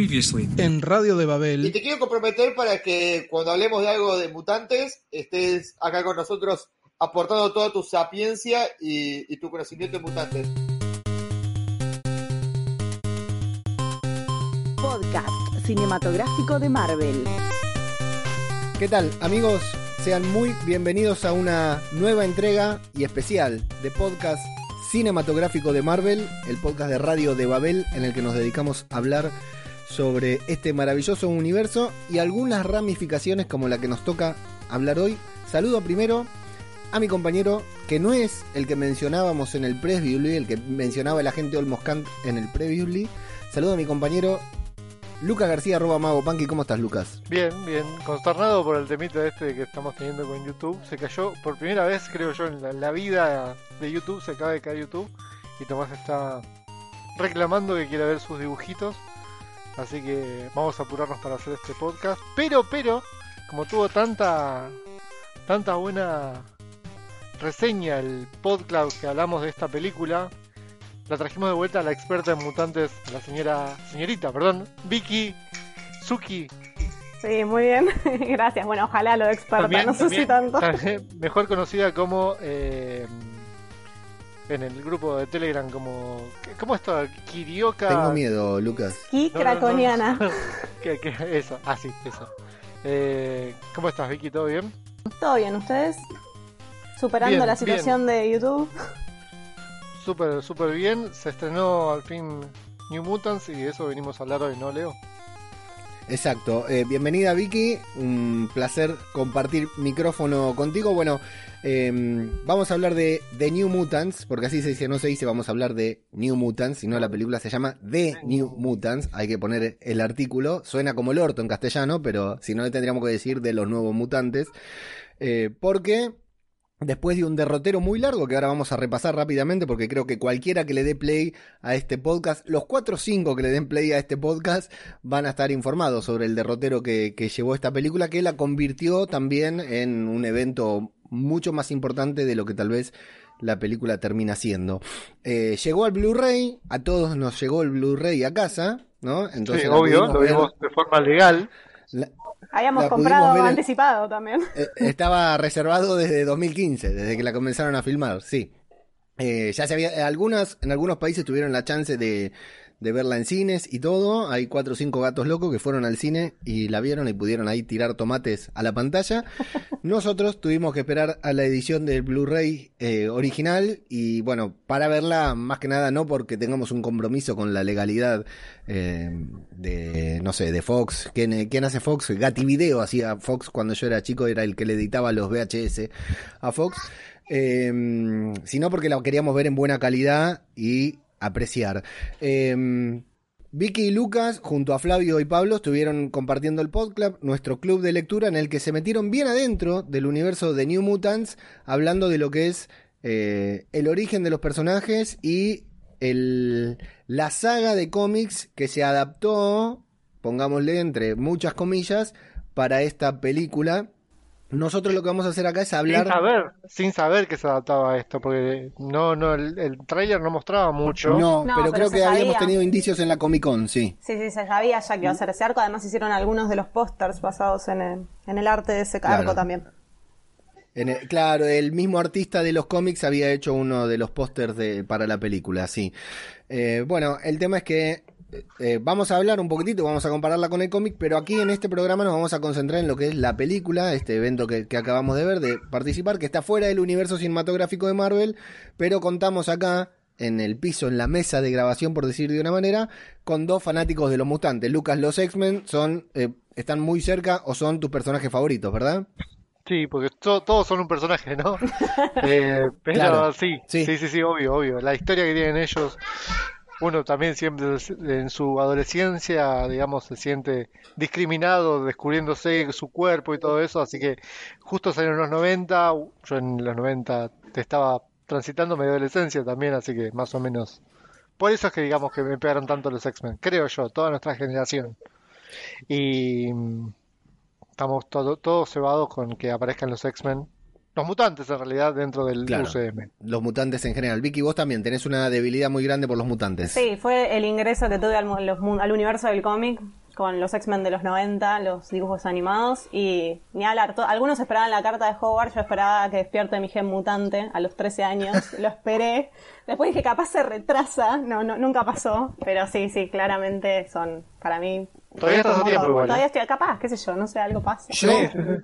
previously. En Radio de Y Babel, te quiero comprometer para que cuando hablemos de algo de mutantes, estés acá con nosotros aportando toda tu sapiencia y, y tu conocimiento de mutantes. Podcast cinematográfico de Marvel. ¿Qué tal amigos? Sean muy bienvenidos a una nueva entrega y especial de podcast cinematográfico de Marvel, el podcast de radio de Babel en el que nos dedicamos a hablar sobre este maravilloso universo y algunas ramificaciones como la que nos toca hablar hoy. Saludo primero a mi compañero que no es el que mencionábamos en el previously, el que mencionaba el agente Olmoscant en el previously. Saludo a mi compañero Lucas García, arroba Mago Punky. ¿Cómo estás, Lucas? Bien, bien, consternado por el temita este que estamos teniendo con YouTube. Se cayó por primera vez, creo yo, en la, la vida de YouTube. Se acaba de caer YouTube y Tomás está reclamando que quiere ver sus dibujitos. Así que vamos a apurarnos para hacer este podcast. Pero, pero, como tuvo tanta, tanta buena reseña el podcast que hablamos de esta película, la trajimos de vuelta a la experta en mutantes, a la señora, señorita, perdón, Vicky Suki. Sí, muy bien. Gracias. Bueno, ojalá lo de experta, También- no sé si tanto. también mejor conocida como eh, en el grupo de Telegram como ¿cómo está? Kirioka. Tengo miedo, Lucas. Y No, no, no. craconiana. Eso, ah sí, eso. Eh, ¿Cómo estás, Vicky? ¿Todo bien? ¿Todo bien? ¿Ustedes? Superando Bien, la situación de YouTube. Súper, súper bien. Se estrenó al fin New Mutants y de eso venimos a hablar hoy, ¿no, Leo? Exacto. Eh, bienvenida Vicky, un placer compartir micrófono contigo. Bueno, eh, vamos a hablar de, de New Mutants, porque así se dice, no se dice vamos a hablar de New Mutants, sino la película se llama The New Mutants. Hay que poner el artículo, suena como el orto en castellano, pero si no le tendríamos que decir de los nuevos mutantes. Eh, porque Después de un derrotero muy largo que ahora vamos a repasar rápidamente porque creo que cualquiera que le dé play a este podcast, los 4 o 5 que le den play a este podcast van a estar informados sobre el derrotero que, que llevó esta película que la convirtió también en un evento mucho más importante de lo que tal vez la película termina siendo. Eh, llegó al Blu-ray, a todos nos llegó el Blu-ray a casa, ¿no? Entonces sí, obvio, lo vimos de forma legal. la- Habíamos comprado ver anticipado también. eh, estaba reservado desde 2015, desde que la comenzaron a filmar, sí. Eh, ya se había, algunas, en algunos países tuvieron la chance de, de verla en cines y todo. Hay cuatro o cinco gatos locos que fueron al cine y la vieron y pudieron ahí tirar tomates a la pantalla. Nosotros tuvimos que esperar a la edición del Blu-ray eh, original y bueno, para verla más que nada no porque tengamos un compromiso con la legalidad eh, de, no sé, de Fox. ¿Quién, quién hace Fox? Gati Video hacía Fox cuando yo era chico, era el que le editaba los VHS a Fox. Eh, sino porque la queríamos ver en buena calidad y apreciar. Eh, Vicky y Lucas, junto a Flavio y Pablo, estuvieron compartiendo el podcast, nuestro club de lectura, en el que se metieron bien adentro del universo de New Mutants, hablando de lo que es eh, el origen de los personajes y el, la saga de cómics que se adaptó, pongámosle entre muchas comillas, para esta película. Nosotros lo que vamos a hacer acá es hablar... Sin saber, sin saber que se adaptaba a esto, porque no, no, el, el trailer no mostraba mucho. No, No, pero, pero creo que habíamos tenido indicios en la Comic Con, sí. Sí, sí, se sabía ya que iba a ser ese arco. Además hicieron algunos de los pósters basados en el, en el arte de ese Claro. arco también. En el- claro, el mismo artista de los cómics había hecho uno de los pósters de, para la película, sí. Eh, bueno, el tema es que eh, vamos a hablar un poquitito, vamos a compararla con el cómic, pero aquí en este programa nos vamos a concentrar en lo que es la película, este evento que, que acabamos de ver, de participar, que está fuera del universo cinematográfico de Marvel, pero contamos acá en el piso, en la mesa de grabación, por decir de una manera, con dos fanáticos de los mutantes. Lucas, los X-Men son, eh, están muy cerca o son tus personajes favoritos, ¿verdad? Sí, porque to- todos son un personaje, ¿no? Eh, pero Claro, sí, sí. sí, sí, sí, obvio, obvio. La historia que tienen ellos, uno también siempre en su adolescencia, digamos, se siente discriminado, descubriéndose su cuerpo y todo eso, así que justo salieron los 90, yo en los 90 te estaba transitando mi adolescencia también, así que más o menos. Por eso es que digamos que me pegaron tanto los X-Men, creo yo, toda nuestra generación. Y mm, estamos todo- todos cebados con que aparezcan los X-Men los mutantes en realidad dentro del Claro. UCM. Los mutantes en general. Vicky, vos también tenés una debilidad muy grande por los mutantes. Sí, fue el ingreso que tuve al, mu- los mu- al universo del cómic con los X-Men de los 90, los dibujos animados y ni hablar. Algunos esperaban la carta de Howard, yo esperaba que despierte mi gen mutante a los 13 años, lo esperé. Después dije, capaz se retrasa, no, no nunca pasó, pero sí, sí, claramente son para mí... Todavía estás a tiempo igual, ¿eh? Todavía estoy capaz, qué sé yo, no sé, algo pasa. Yo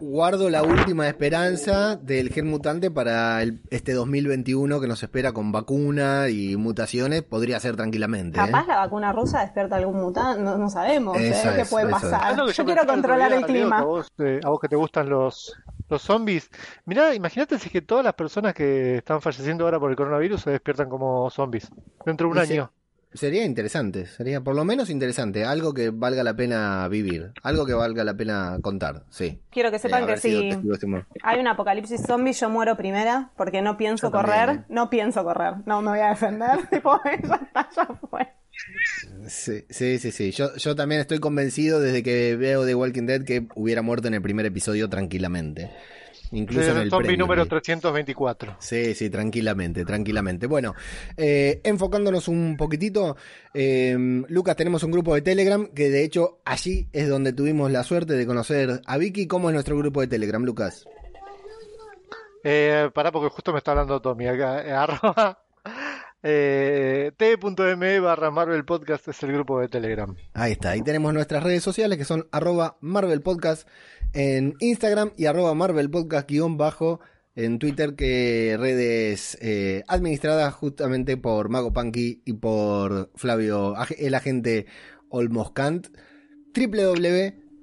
guardo la última esperanza del gen mutante para el- este 2021 que nos espera con vacuna y mutaciones. Podría ser tranquilamente. ¿eh? Capaz la vacuna rusa despierta algún mutante, no, no sabemos ¿eh? Qué puede pasar. Es Yo quiero controlar el Leo, que clima. A vos, eh, a vos que te gustan los, los zombies. Mirá, imagínate si es que todas las personas que están falleciendo ahora por el coronavirus se despiertan como zombies dentro de un Y se- año. Sería interesante, sería por lo menos interesante, algo que valga la pena vivir, algo que valga la pena contar, sí. Quiero que Eh, sepan que si este hay un apocalipsis zombie, yo muero primera porque no pienso Yo también, correr. ¿eh? No pienso correr. No me voy a defender. tipo, ya está, ya fue. Sí, sí, sí, sí. Yo, yo también estoy convencido desde que veo The Walking Dead que hubiera muerto en el primer episodio tranquilamente. Incluso en el zombie número 324. Sí, sí, tranquilamente, tranquilamente. Bueno, eh, enfocándonos un poquitito, eh, Lucas, tenemos un grupo de Telegram que de hecho allí es donde tuvimos la suerte de conocer a Vicky. ¿Cómo es nuestro grupo de Telegram, Lucas? Eh, pará porque justo me está hablando Tommy acá. arroba, eh, t.me barra Marvel Podcast es el grupo de Telegram. Ahí está, ahí tenemos nuestras redes sociales que son arroba Marvel Podcast en Instagram y arroba Marvel Podcast guion bajo en Twitter, que redes eh, administradas justamente por Mago Punky y por Flavio, el agente Olmoscant.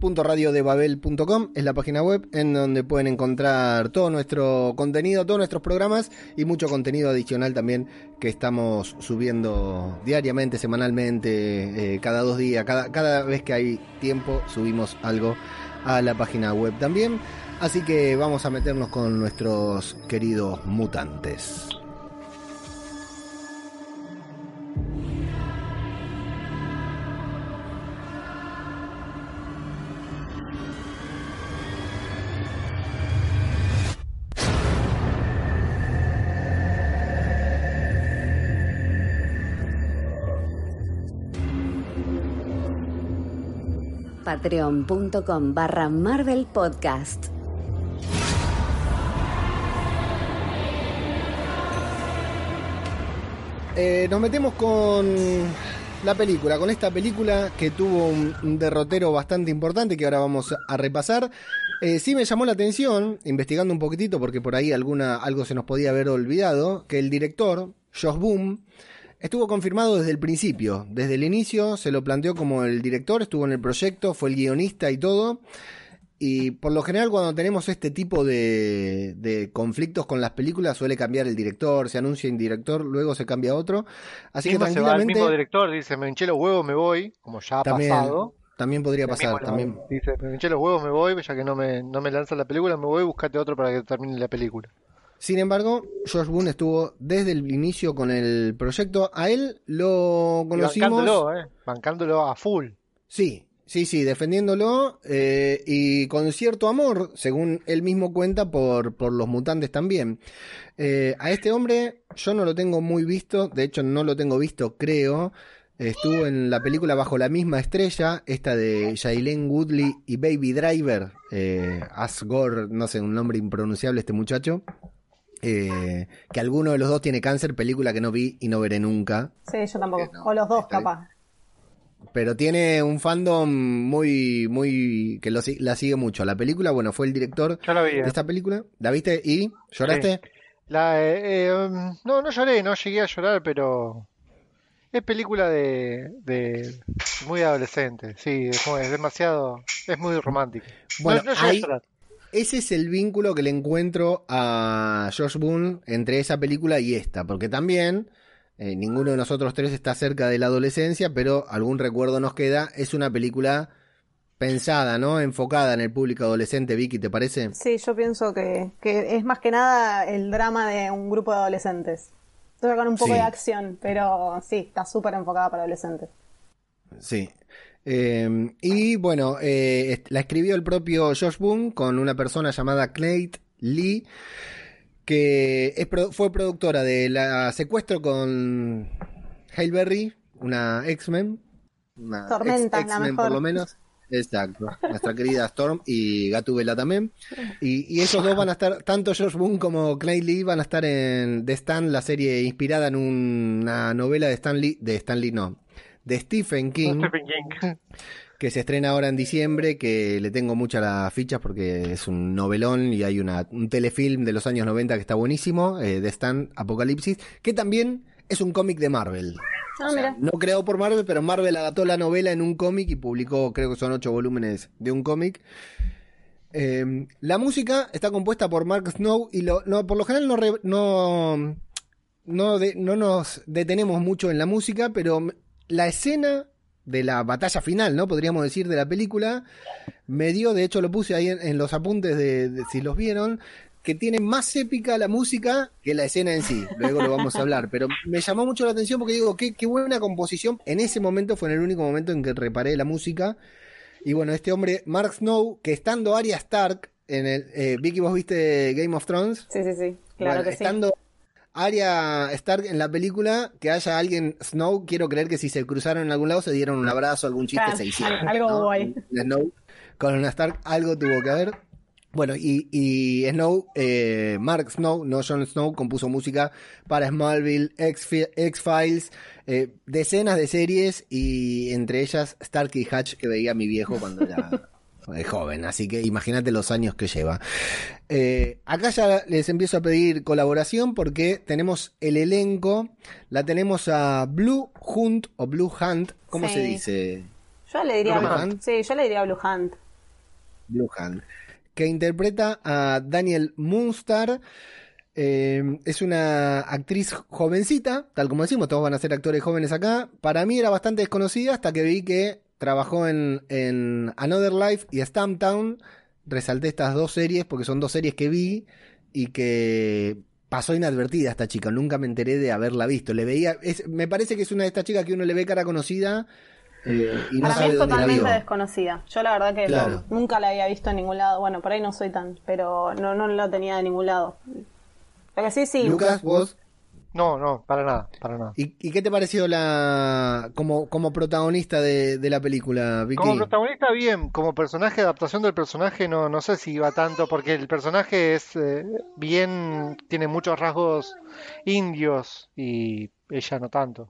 www.radiodebabel.com es la página web en donde pueden encontrar todo nuestro contenido, todos nuestros programas y mucho contenido adicional también que estamos subiendo diariamente, semanalmente, eh, cada dos días, cada, cada vez que hay tiempo subimos algo a la página web también. Así que vamos a meternos con nuestros queridos mutantes. Patreon.com barra Marvel Podcast. Eh, nos metemos con la película, con esta película que tuvo un, derrotero bastante importante que ahora vamos a repasar. Eh, sí me llamó la atención, investigando un poquitito, porque por ahí alguna, algo se nos podía haber olvidado, que el director, Josh Boom, estuvo confirmado desde el principio. Desde el inicio se lo planteó como el director, estuvo en el proyecto, fue el guionista y todo. Y por lo general cuando tenemos este tipo de, de conflictos con las películas suele cambiar el director, se anuncia un director, luego se cambia otro. Así Mismo que se va el tranquilamente mismo director, dice, me hinché los huevos, me voy, como ya ha también, pasado. también podría mismo pasar. También. Dice, me hinché los huevos, me voy, ya que no me, no me lanzan la película, me voy, buscate otro para que termine la película. Sin embargo, Josh Boone estuvo desde el inicio con el proyecto. A él lo conocimos. bancándolo, eh, bancándolo a full. Sí, sí, sí, defendiéndolo eh, y con cierto amor, según él mismo cuenta, por, por los mutantes también. Eh, a este hombre yo no lo tengo muy visto, de hecho no lo tengo visto, creo. Estuvo en la película Bajo la misma estrella, esta de Shailene Woodley y Baby Driver, eh, Asgore, no sé, un nombre impronunciable este muchacho. Eh, que alguno de los dos tiene cáncer, película que no vi y no veré nunca. Sí, yo tampoco. Eh, no, o los dos, capaz. Pero tiene un fandom muy, muy, que lo, la sigue mucho. La película, bueno, fue el director Yo la vi. de eh. esta película. ¿La viste y lloraste? La, eh, eh, um, no, no lloré, no llegué a llorar, pero es película de, de muy adolescente, sí, es, demasiado, es muy romántica. No- Bueno, no, a llorar. Ese es el vínculo que le encuentro a Josh Boone entre esa película y esta, porque también eh, ninguno de nosotros tres está cerca de la adolescencia, pero algún recuerdo nos queda. Es una película pensada, ¿no? Enfocada en el público adolescente, Vicky, ¿te parece? Sí, yo pienso que, que es más que nada el drama de un grupo de adolescentes. Entonces con un poco Sí. de acción, pero sí, está súper enfocada para adolescentes. Sí. Eh, y bueno, eh, la escribió el propio Josh Boone con una persona llamada Clayt Lee, que es fue productora de la secuestro con Hail Berry, una X-Men. Una Tormenta, ex- la mejor. por lo menos. Exacto, nuestra querida Storm y Gatúbela también. Y, y esos dos van a estar, tanto George Boone como Clay Lee van a estar en The Stand, la serie inspirada en una novela de Stan Lee, de Stan Lee no, de Stephen King Stephen King. que se estrena ahora en diciembre, que le tengo muchas las fichas porque es un novelón y hay una, un telefilm de los años 90 que está buenísimo, eh, de Stan Apocalipsis, que también es un cómic de Marvel. Ah, O sea, mira. no creado por Marvel, pero Marvel adaptó la novela en un cómic y publicó, creo que son ocho volúmenes de un cómic. Eh, la música está compuesta por Mark Snow y lo, no, por lo general no, re- no, no, de- no nos detenemos mucho en la música, pero la escena de la batalla final, ¿no? Podríamos decir, de la película, me dio, de hecho lo puse ahí en, en los apuntes de, de si los vieron, que tiene más épica la música que la escena en sí. Luego lo vamos a hablar, pero me llamó mucho la atención porque digo, qué, qué buena composición. En ese momento fue en el único momento en que reparé la música. Y bueno, este hombre, Mark Snow, que estando Arya Stark en el... eh, Vicky, ¿vos viste Game of Thrones? Sí, sí, sí. Claro Bueno, que sí. Arya Stark en la película, que haya alguien Snow, quiero creer que si se cruzaron en algún lado se dieron un abrazo, algún chiste Claro, se hicieron. al- algo ¿no? ahí. Snow con una Stark algo tuvo que haber. Bueno, y, y Snow, eh, Mark Snow, no Jon Snow, compuso música para Smallville, X- X-Files, eh, decenas de series y entre ellas Stark y Hatch que veía mi viejo cuando era eh, joven, así que imagínate los años que lleva. Eh, acá ya les empiezo a pedir colaboración porque tenemos el elenco, la tenemos a Blue Hunt o Blue Hunt, ¿cómo Sí. se dice? Yo le diría Blue Hunt. Sí, yo le diría Blue Hunt. Blue Hand, que interpreta a Daniel Moonstar. Eh, es una actriz jovencita, tal como decimos, todos van a ser actores jóvenes acá. Para mí era bastante desconocida hasta que vi que trabajó en, en Another Life y Stamptown. Resalté estas dos series porque son dos series que vi y que pasó inadvertida esta chica. Nunca me enteré de haberla visto. Le veía, es- me parece que es una de estas chicas que uno le ve cara conocida eh, y no Para mí sabe es totalmente desconocida. Yo la verdad que Claro. no- nunca la había visto en ningún lado. Bueno, por ahí no soy tan, pero no, no la tenía de ningún lado. Lo que sí, sí. Lucas, vos. No, no, para nada, para nada. ¿Y, y qué te pareció la como, como protagonista de, de la película, Vicky? Como protagonista, bien. Como personaje, adaptación del personaje, no, no sé si iba tanto, porque el personaje es eh, bien, tiene muchos rasgos indios y ella no tanto.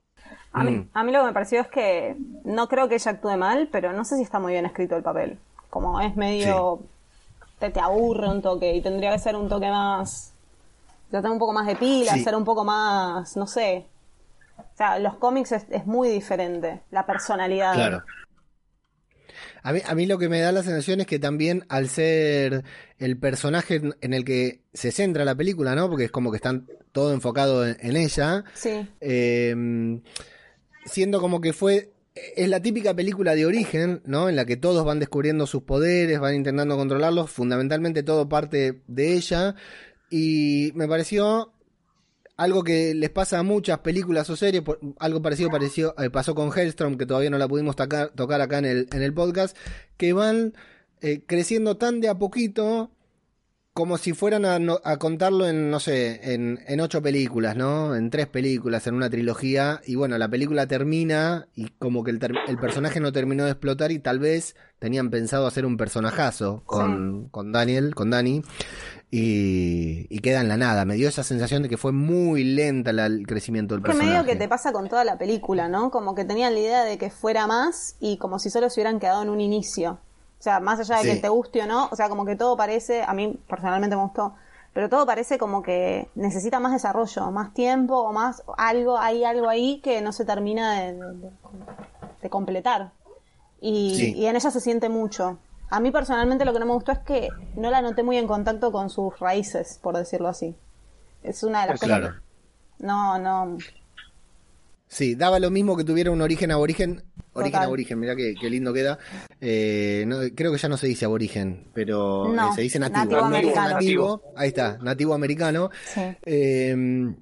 A mí, Mm. a mí lo que me pareció es que no creo que ella actúe mal, pero no sé si está muy bien escrito el papel. Como es medio... Te, te aburre un toque y tendría que ser un toque más... tener un poco más de pila, Sí. ser un poco más... no sé. O sea, los cómics es, es muy diferente, la personalidad. Claro. A mí, a mí lo que me da la sensación es que también al ser el personaje en- en el que se centra la película, ¿no? Porque es como que están todo enfocado en, en ella. Sí, eh, siendo como que fue es la típica película de origen, ¿no? En la que todos van descubriendo sus poderes, van intentando controlarlos, fundamentalmente todo parte de ella y me pareció algo que les pasa a muchas películas o series, algo parecido pareció, eh, pasó con Hellstrom, que todavía no la pudimos tocar, tocar acá en el, en el podcast, que van eh, creciendo tan de a poquito como si fueran a, a contarlo en, no sé, en, en ocho películas, ¿no? En tres películas, en una trilogía. Y bueno, la película termina y como que el, ter- el personaje no terminó de explotar y tal vez tenían pensado hacer un personajazo con, con Daniel, con Dani. Y, y queda en la nada. Me dio esa sensación de que fue muy lenta la- el crecimiento del que personaje. medio que te pasa con toda la película, ¿no? Como que tenían la idea de que fuera más y como si solo se hubieran quedado en un inicio. O sea, más allá de Sí. que te guste o no, o sea, como que todo parece, a mí personalmente me gustó, pero todo parece como que necesita más desarrollo, más tiempo o más algo, hay algo ahí que no se termina de, de- de completar. Y, Sí. y en ella se siente mucho. A mí personalmente lo que no me gustó es que no la noté muy en contacto con sus raíces, por decirlo así. Es una de las cosas Claro. que- No, no, Sí, daba lo mismo que tuviera un origen aborigen. Origen Total. aborigen, mirá qué, qué lindo queda. Eh, no, creo que ya no se dice aborigen, pero No, eh, se dice nativo. nativo americano. Nativo, ahí está, nativo americano. Sí. Eh,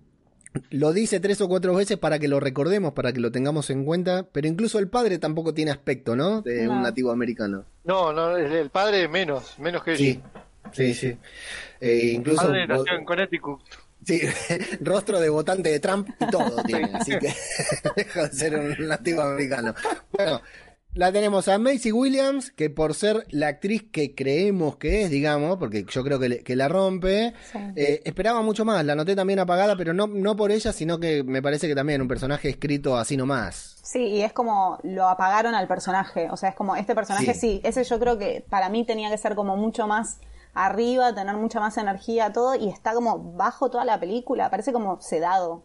lo dice tres o cuatro veces para que lo recordemos, para que lo tengamos en cuenta, pero incluso el padre tampoco tiene aspecto, ¿no? De un nativo americano. No, no, el, el padre menos, menos que Sí. Sí, sí. Eh, incluso. Padre nació en Connecticut. Sí, rostro de votante de Trump y todo tiene, así que deja de ser un nativo americano. Bueno, la tenemos a Macy Williams, que por ser la actriz que creemos que es, digamos, porque yo creo que, le- que la rompe, Sí. eh, esperaba mucho más, la noté también apagada, pero no, no por ella, sino que me parece que también un personaje escrito así nomás. Sí, y es como lo apagaron al personaje. O sea, es como este personaje, Sí. sí. ese yo creo que para mí tenía que ser como mucho más arriba, tener mucha más energía, todo, y está como bajo toda la película, parece como sedado.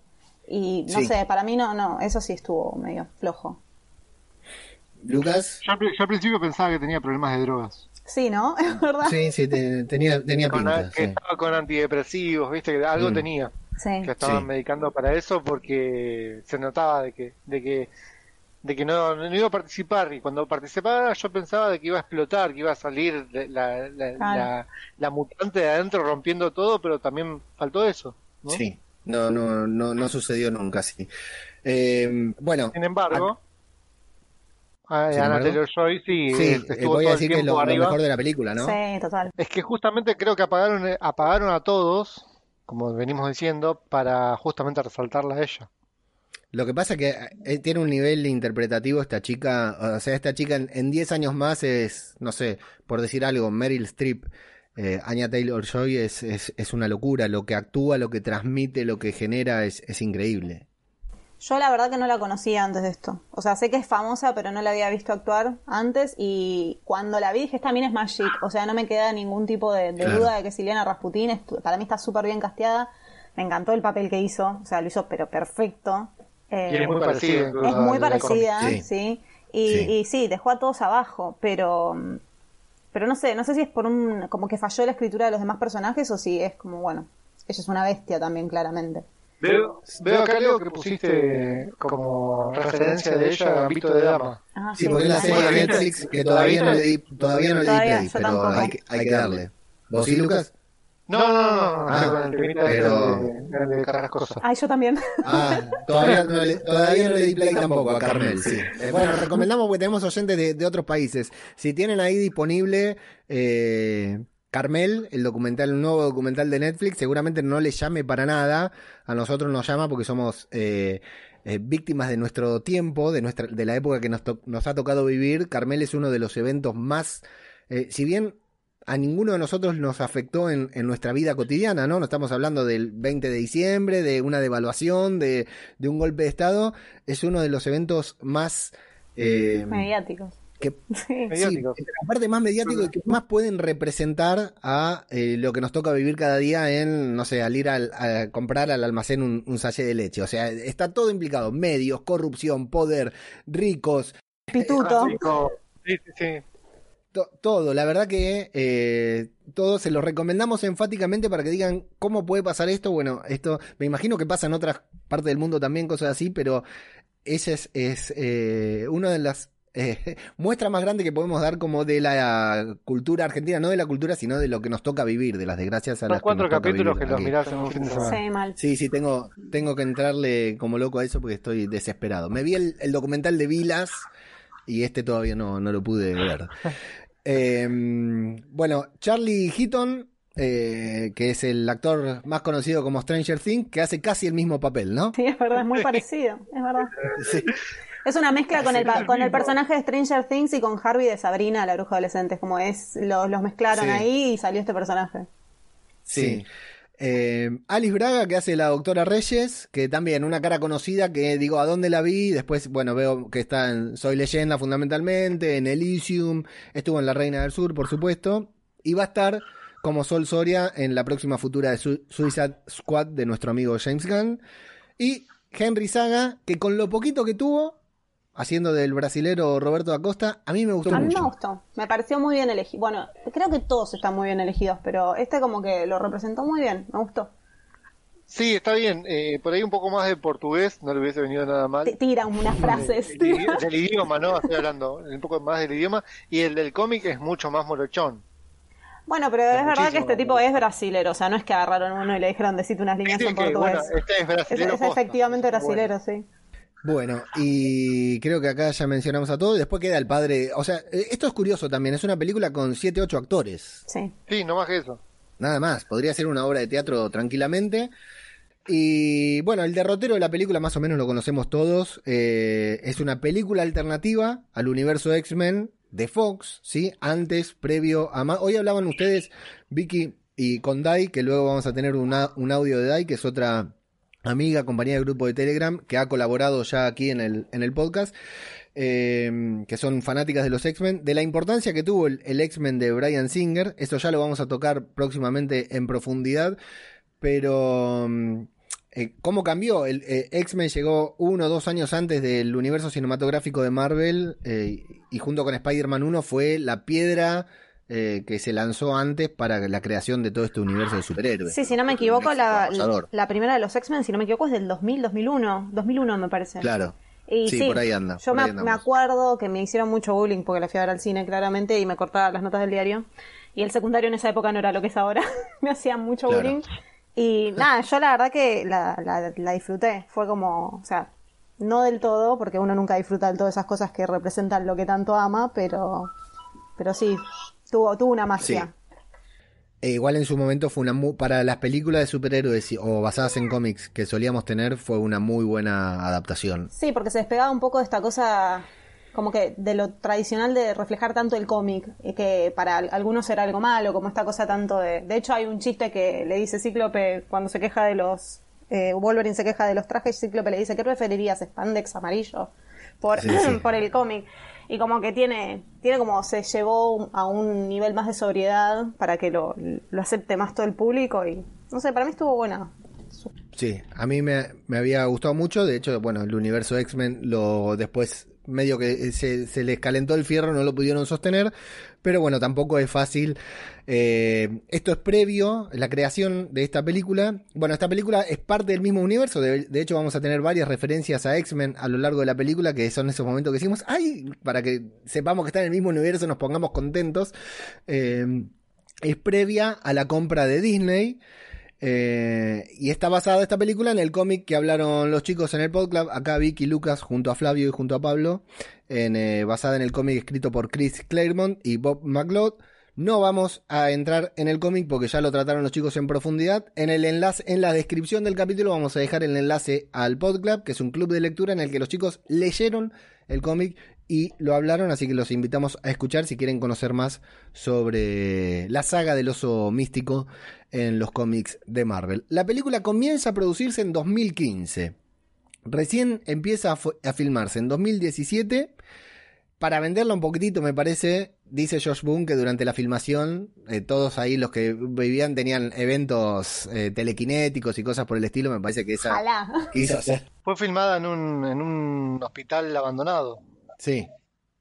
Y no Sí. sé, para mí no, no, eso sí estuvo medio flojo. Lucas. Yo, al pri- yo al principio pensaba que tenía problemas de drogas. Sí, ¿no? Es verdad. Sí, sí, te- tenía, tenía Con, pinta. que sí. estaba con antidepresivos, viste, que algo Mm. tenía. Sí. Que estaban Sí. medicando para eso porque se notaba de que, de que, de que no, no iba a participar. Y cuando participaba yo pensaba de que iba a explotar, que iba a salir de- la, la, Claro. la, la mutante de adentro rompiendo todo, pero también faltó eso. ¿no? Sí, no, no, no, no sucedió nunca así. Eh, bueno, Sin embargo, a- Sin Anna embargo, Taylor-Joy sí, sí, es- eh, estuvo voy a todo el decir que es tiempo lo, mejor de la película, ¿no? Sí, total. Es que justamente creo que apagaron, eh, apagaron a todos, como venimos diciendo, para justamente resaltarla a ella. Lo que pasa es que eh, tiene un nivel interpretativo esta chica, o sea, esta chica en, en 10 años más es, no sé, por decir algo, Meryl Streep, eh, Anya Taylor-Joy es, es, es una locura, lo que actúa, lo que transmite, lo que genera es, es increíble. Yo la verdad que no la conocía antes de esto. O sea, sé que es famosa, pero no la había visto actuar antes. Y cuando la vi dije, esta también es Magic. O sea, no me queda ningún tipo de, de Claro. duda de que Silvana Rasputin para mí está súper bien casteada. Me encantó el papel que hizo. O sea, lo hizo pero perfecto. Eh, Y es muy parecida. es muy parecida, Sí. sí. Y, Sí. y sí, dejó a todos abajo, pero pero no sé, no sé si es por un como que falló la escritura de los demás personajes o si es como, bueno, ella es una bestia también claramente. Veo, veo acá, Leo, que pusiste como referencia de ella Gambito de Dama. Ah, Sí, porque es la ah, serie de. Netflix que todavía no le di, todavía no le di play, pero hay que, hay que darle. ¿Vos sí, Lucas? No, no, no, no, Ah, con el pero- de, de, de Carrascosa. Ay, yo también. Ah, todavía no le, todavía no le di play tampoco a Carmel, sí. Eh, bueno, recomendamos porque tenemos oyentes de, de otros países. Si tienen ahí disponible eh, Carmel, el documental, el nuevo documental de Netflix, seguramente no le llame para nada. A nosotros nos llama porque somos eh, eh, víctimas de nuestro tiempo, de nuestra, de la época que nos, nos ha tocado vivir. Carmel es uno de los eventos más, eh, si bien a ninguno de nosotros nos afectó en, en nuestra vida cotidiana, ¿no? No estamos hablando del 20 de diciembre, de una devaluación, de, de un golpe de Estado. Es uno de los eventos más... eh, Mediáticos. Que, Sí. Mediáticos. Sí, aparte más mediático y que más pueden representar a eh, lo que nos toca vivir cada día en, no sé, al ir al- a comprar al almacén un, un sachet de leche. O sea, está todo implicado. Medios, corrupción, poder, ricos, Pituto. Sí, sí, sí. To- todo, la verdad que eh, todo se lo recomendamos enfáticamente para que digan cómo puede pasar esto. Bueno, esto me imagino que pasa en otras partes del mundo también, cosas así, pero esa es, es eh, una de las eh, muestras más grandes que podemos dar como de la cultura argentina, no de la cultura, sino de lo que nos toca vivir, de las desgracias a Son las que cuatro nos toca capítulos que los mirás en un fin de semana. Sí, mal. Sí, sí, tengo, tengo que entrarle como loco a eso porque estoy desesperado. Me vi el, el documental de Vilas y este todavía no, no lo pude ver. Eh, bueno, Charlie Heaton, eh, que es el actor más conocido como Stranger Things, que hace casi el mismo papel, ¿no? Sí, es verdad, es muy parecido, es verdad. Sí. Es una mezcla con el, con el personaje de Stranger Things y con Harvey de Sabrina, la bruja adolescente. Es como es, los, los mezclaron Sí. ahí y salió este personaje. Sí. Eh, Alice Braga, que hace la doctora Reyes, que también una cara conocida, que digo, ¿a dónde la vi? Después, bueno, veo que está en Soy Leyenda fundamentalmente, en Elysium, estuvo en La Reina del Sur, por supuesto, y va a estar como Sol Soria en la próxima futura de Su- Suicide Squad de nuestro amigo James Gunn. Y Henry Saga, que con lo poquito que tuvo, haciendo del brasilero Roberto Acosta, a mí me gustó A mí mucho. me gustó, me pareció muy bien elegido. Bueno, creo que todos están muy bien elegidos, pero este como que lo representó muy bien, me gustó. Sí, está bien. Eh, por ahí un poco más de portugués no le hubiese venido nada mal. T- Tira unas frases. Del, idi- del idioma, ¿no? Estoy hablando un poco más del idioma. Y el del cómic es mucho más morochón. Bueno, pero es verdad que este tipo es brasilero, o sea, no es que agarraron uno y le dijeron decite unas líneas en que, portugués. bueno, este es brasilero es efectivamente bueno. brasilero, sí. Bueno, y creo que acá ya mencionamos a todos. Después queda el padre. O sea, eh, esto es curioso también. Es una película con 7, 8 actores. Sí. Sí, no más que eso. nada más. Podría ser una obra de teatro tranquilamente. Y bueno, el derrotero de la película más o menos lo conocemos todos. Eh, es una película alternativa al universo X-Men de Fox, ¿sí? Antes, previo a... ma- Hoy hablaban ustedes, Vicky y con Dai, que luego vamos a tener una- un audio de Dai, que es otra amiga, compañía de grupo de Telegram, que ha colaborado ya aquí en el, en el podcast, eh, que son fanáticas de los X-Men, de la importancia que tuvo el, el X-Men de Brian Singer. Esto ya lo vamos a tocar próximamente en profundidad, pero... mm, eh, ¿Cómo cambió? El eh, X-Men llegó uno o dos años antes del universo cinematográfico de Marvel y junto con Spider-Man 1 fue la piedra eh, que se lanzó antes para la creación de todo este universo de superhéroes. Sí, si no me equivoco, la, la primera de los X-Men, si no me equivoco, es del 2000, 2001. 2001 me parece. Claro. Y Sí, por ahí anda, Yo me, ahí me acuerdo que me hicieron mucho bullying porque la fui a ver al cine, claramente, y me cortaba las notas del diario. Y el secundario en esa época no era lo que es ahora. me hacían mucho Claro. bullying. Y nada, yo la verdad que la, la, la disfruté. Fue como, o sea, no del todo, porque uno nunca disfruta de todas esas cosas que representan lo que tanto ama, pero, pero sí, tuvo, tuvo una magia. E igual en su momento fue una mu- para las películas de superhéroes o basadas en cómics que solíamos tener fue una muy buena adaptación. Sí, porque se despegaba un poco de esta cosa, como que de lo tradicional de reflejar tanto el cómic, que para al- algunos era algo malo, como esta cosa tanto de... De hecho, hay un chiste que le dice Cíclope cuando se queja de los... eh, Wolverine se queja de los trajes, Cíclope le dice, ¿qué preferirías, spandex amarillo? Por, Sí, sí. por el cómic. Y como que tiene, tiene como se llevó a un nivel más de sobriedad para que lo, lo acepte más todo el público y no sé, para mí estuvo buena. Sí, a mí me, me había gustado mucho. De hecho, bueno, el universo X-Men lo después medio que se, se les calentó el fierro, no lo pudieron sostener. Pero bueno, tampoco es fácil. Eh, esto es previo, la creación de esta película. Bueno, esta película es parte del mismo universo. De, de hecho, vamos a tener varias referencias a X-Men a lo largo de la película, que son esos momentos que decimos, ¡ay! Para que sepamos que está en el mismo universo, nos pongamos contentos. Eh, es previa a la compra de Disney. Eh, y está basada esta película en el cómic que hablaron los chicos en el podcast, acá Vicky Lucas junto a Flavio y junto a Pablo, en, eh, basada en el cómic escrito por Chris Claremont y Bob McLeod. No vamos a entrar en el cómic porque ya lo trataron los chicos en profundidad. En el enlace, en la descripción del capítulo vamos a dejar el enlace al PodClub, que es un club de lectura en el que los chicos leyeron el cómic y lo hablaron, así que los invitamos a escuchar si quieren conocer más sobre la saga del oso místico en los cómics de Marvel. La película comienza a producirse en 2015. Recién empieza a, filmarse en 2017. Para venderla un poquitito, me parece, dice Josh Boone que durante la filmación, eh, todos ahí los que vivían tenían eventos eh, telequinéticos y cosas por el estilo. Me parece que esa Ojalá. quiso hacer. Fue filmada en un, en un hospital abandonado, Sí,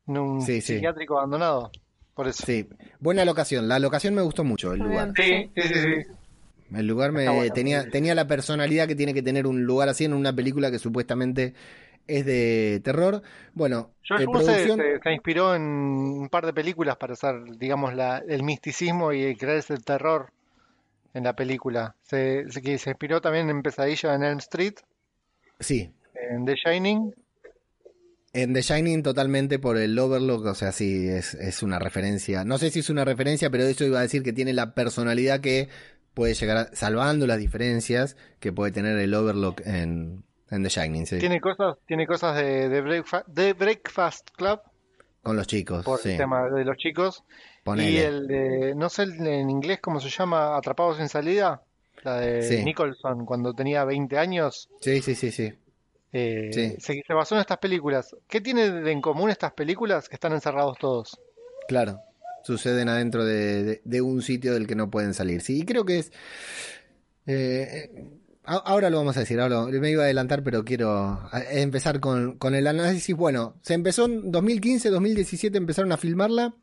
en un Sí, sí. psiquiátrico abandonado. Por eso. sí. Buena locación. La locación me gustó mucho, el lugar. Sí, sí, sí, sí. El lugar me bueno. tenía, tenía la personalidad que tiene que tener un lugar así en una película que supuestamente es de terror. Bueno, George eh, producción. se- se inspiró en un par de películas para hacer, digamos, la, el misticismo y crearse el terror en la película. Se, se inspiró también en Pesadilla en Elm Street, Sí, en The Shining. En The Shining totalmente por el Overlook, o sea, sí, es, es una referencia. No sé si es una referencia, pero eso iba a decir que tiene la personalidad que puede llegar, a- salvando las diferencias que puede tener el Overlook en, en The Shining, sí. Tiene cosas, tiene cosas de, de, Breakfa- de Breakfast Club, Con los chicos, por sí. el tema de los chicos. Y el de, no sé en inglés cómo se llama, Atrapados sin salida, la de Sí. Nicholson cuando tenía 20 años. Sí, sí, sí, sí. Eh, Sí. se, se basó en estas películas. ¿Qué tienen de en común estas películas? Que están encerrados todos. Claro, suceden adentro de, de- de un sitio del que no pueden salir. Sí, y creo que es... eh, a- ahora lo vamos a decir, ahora me iba a adelantar, pero quiero empezar con, con el análisis. Bueno, se empezó en 2015, 2017 empezaron a filmarla.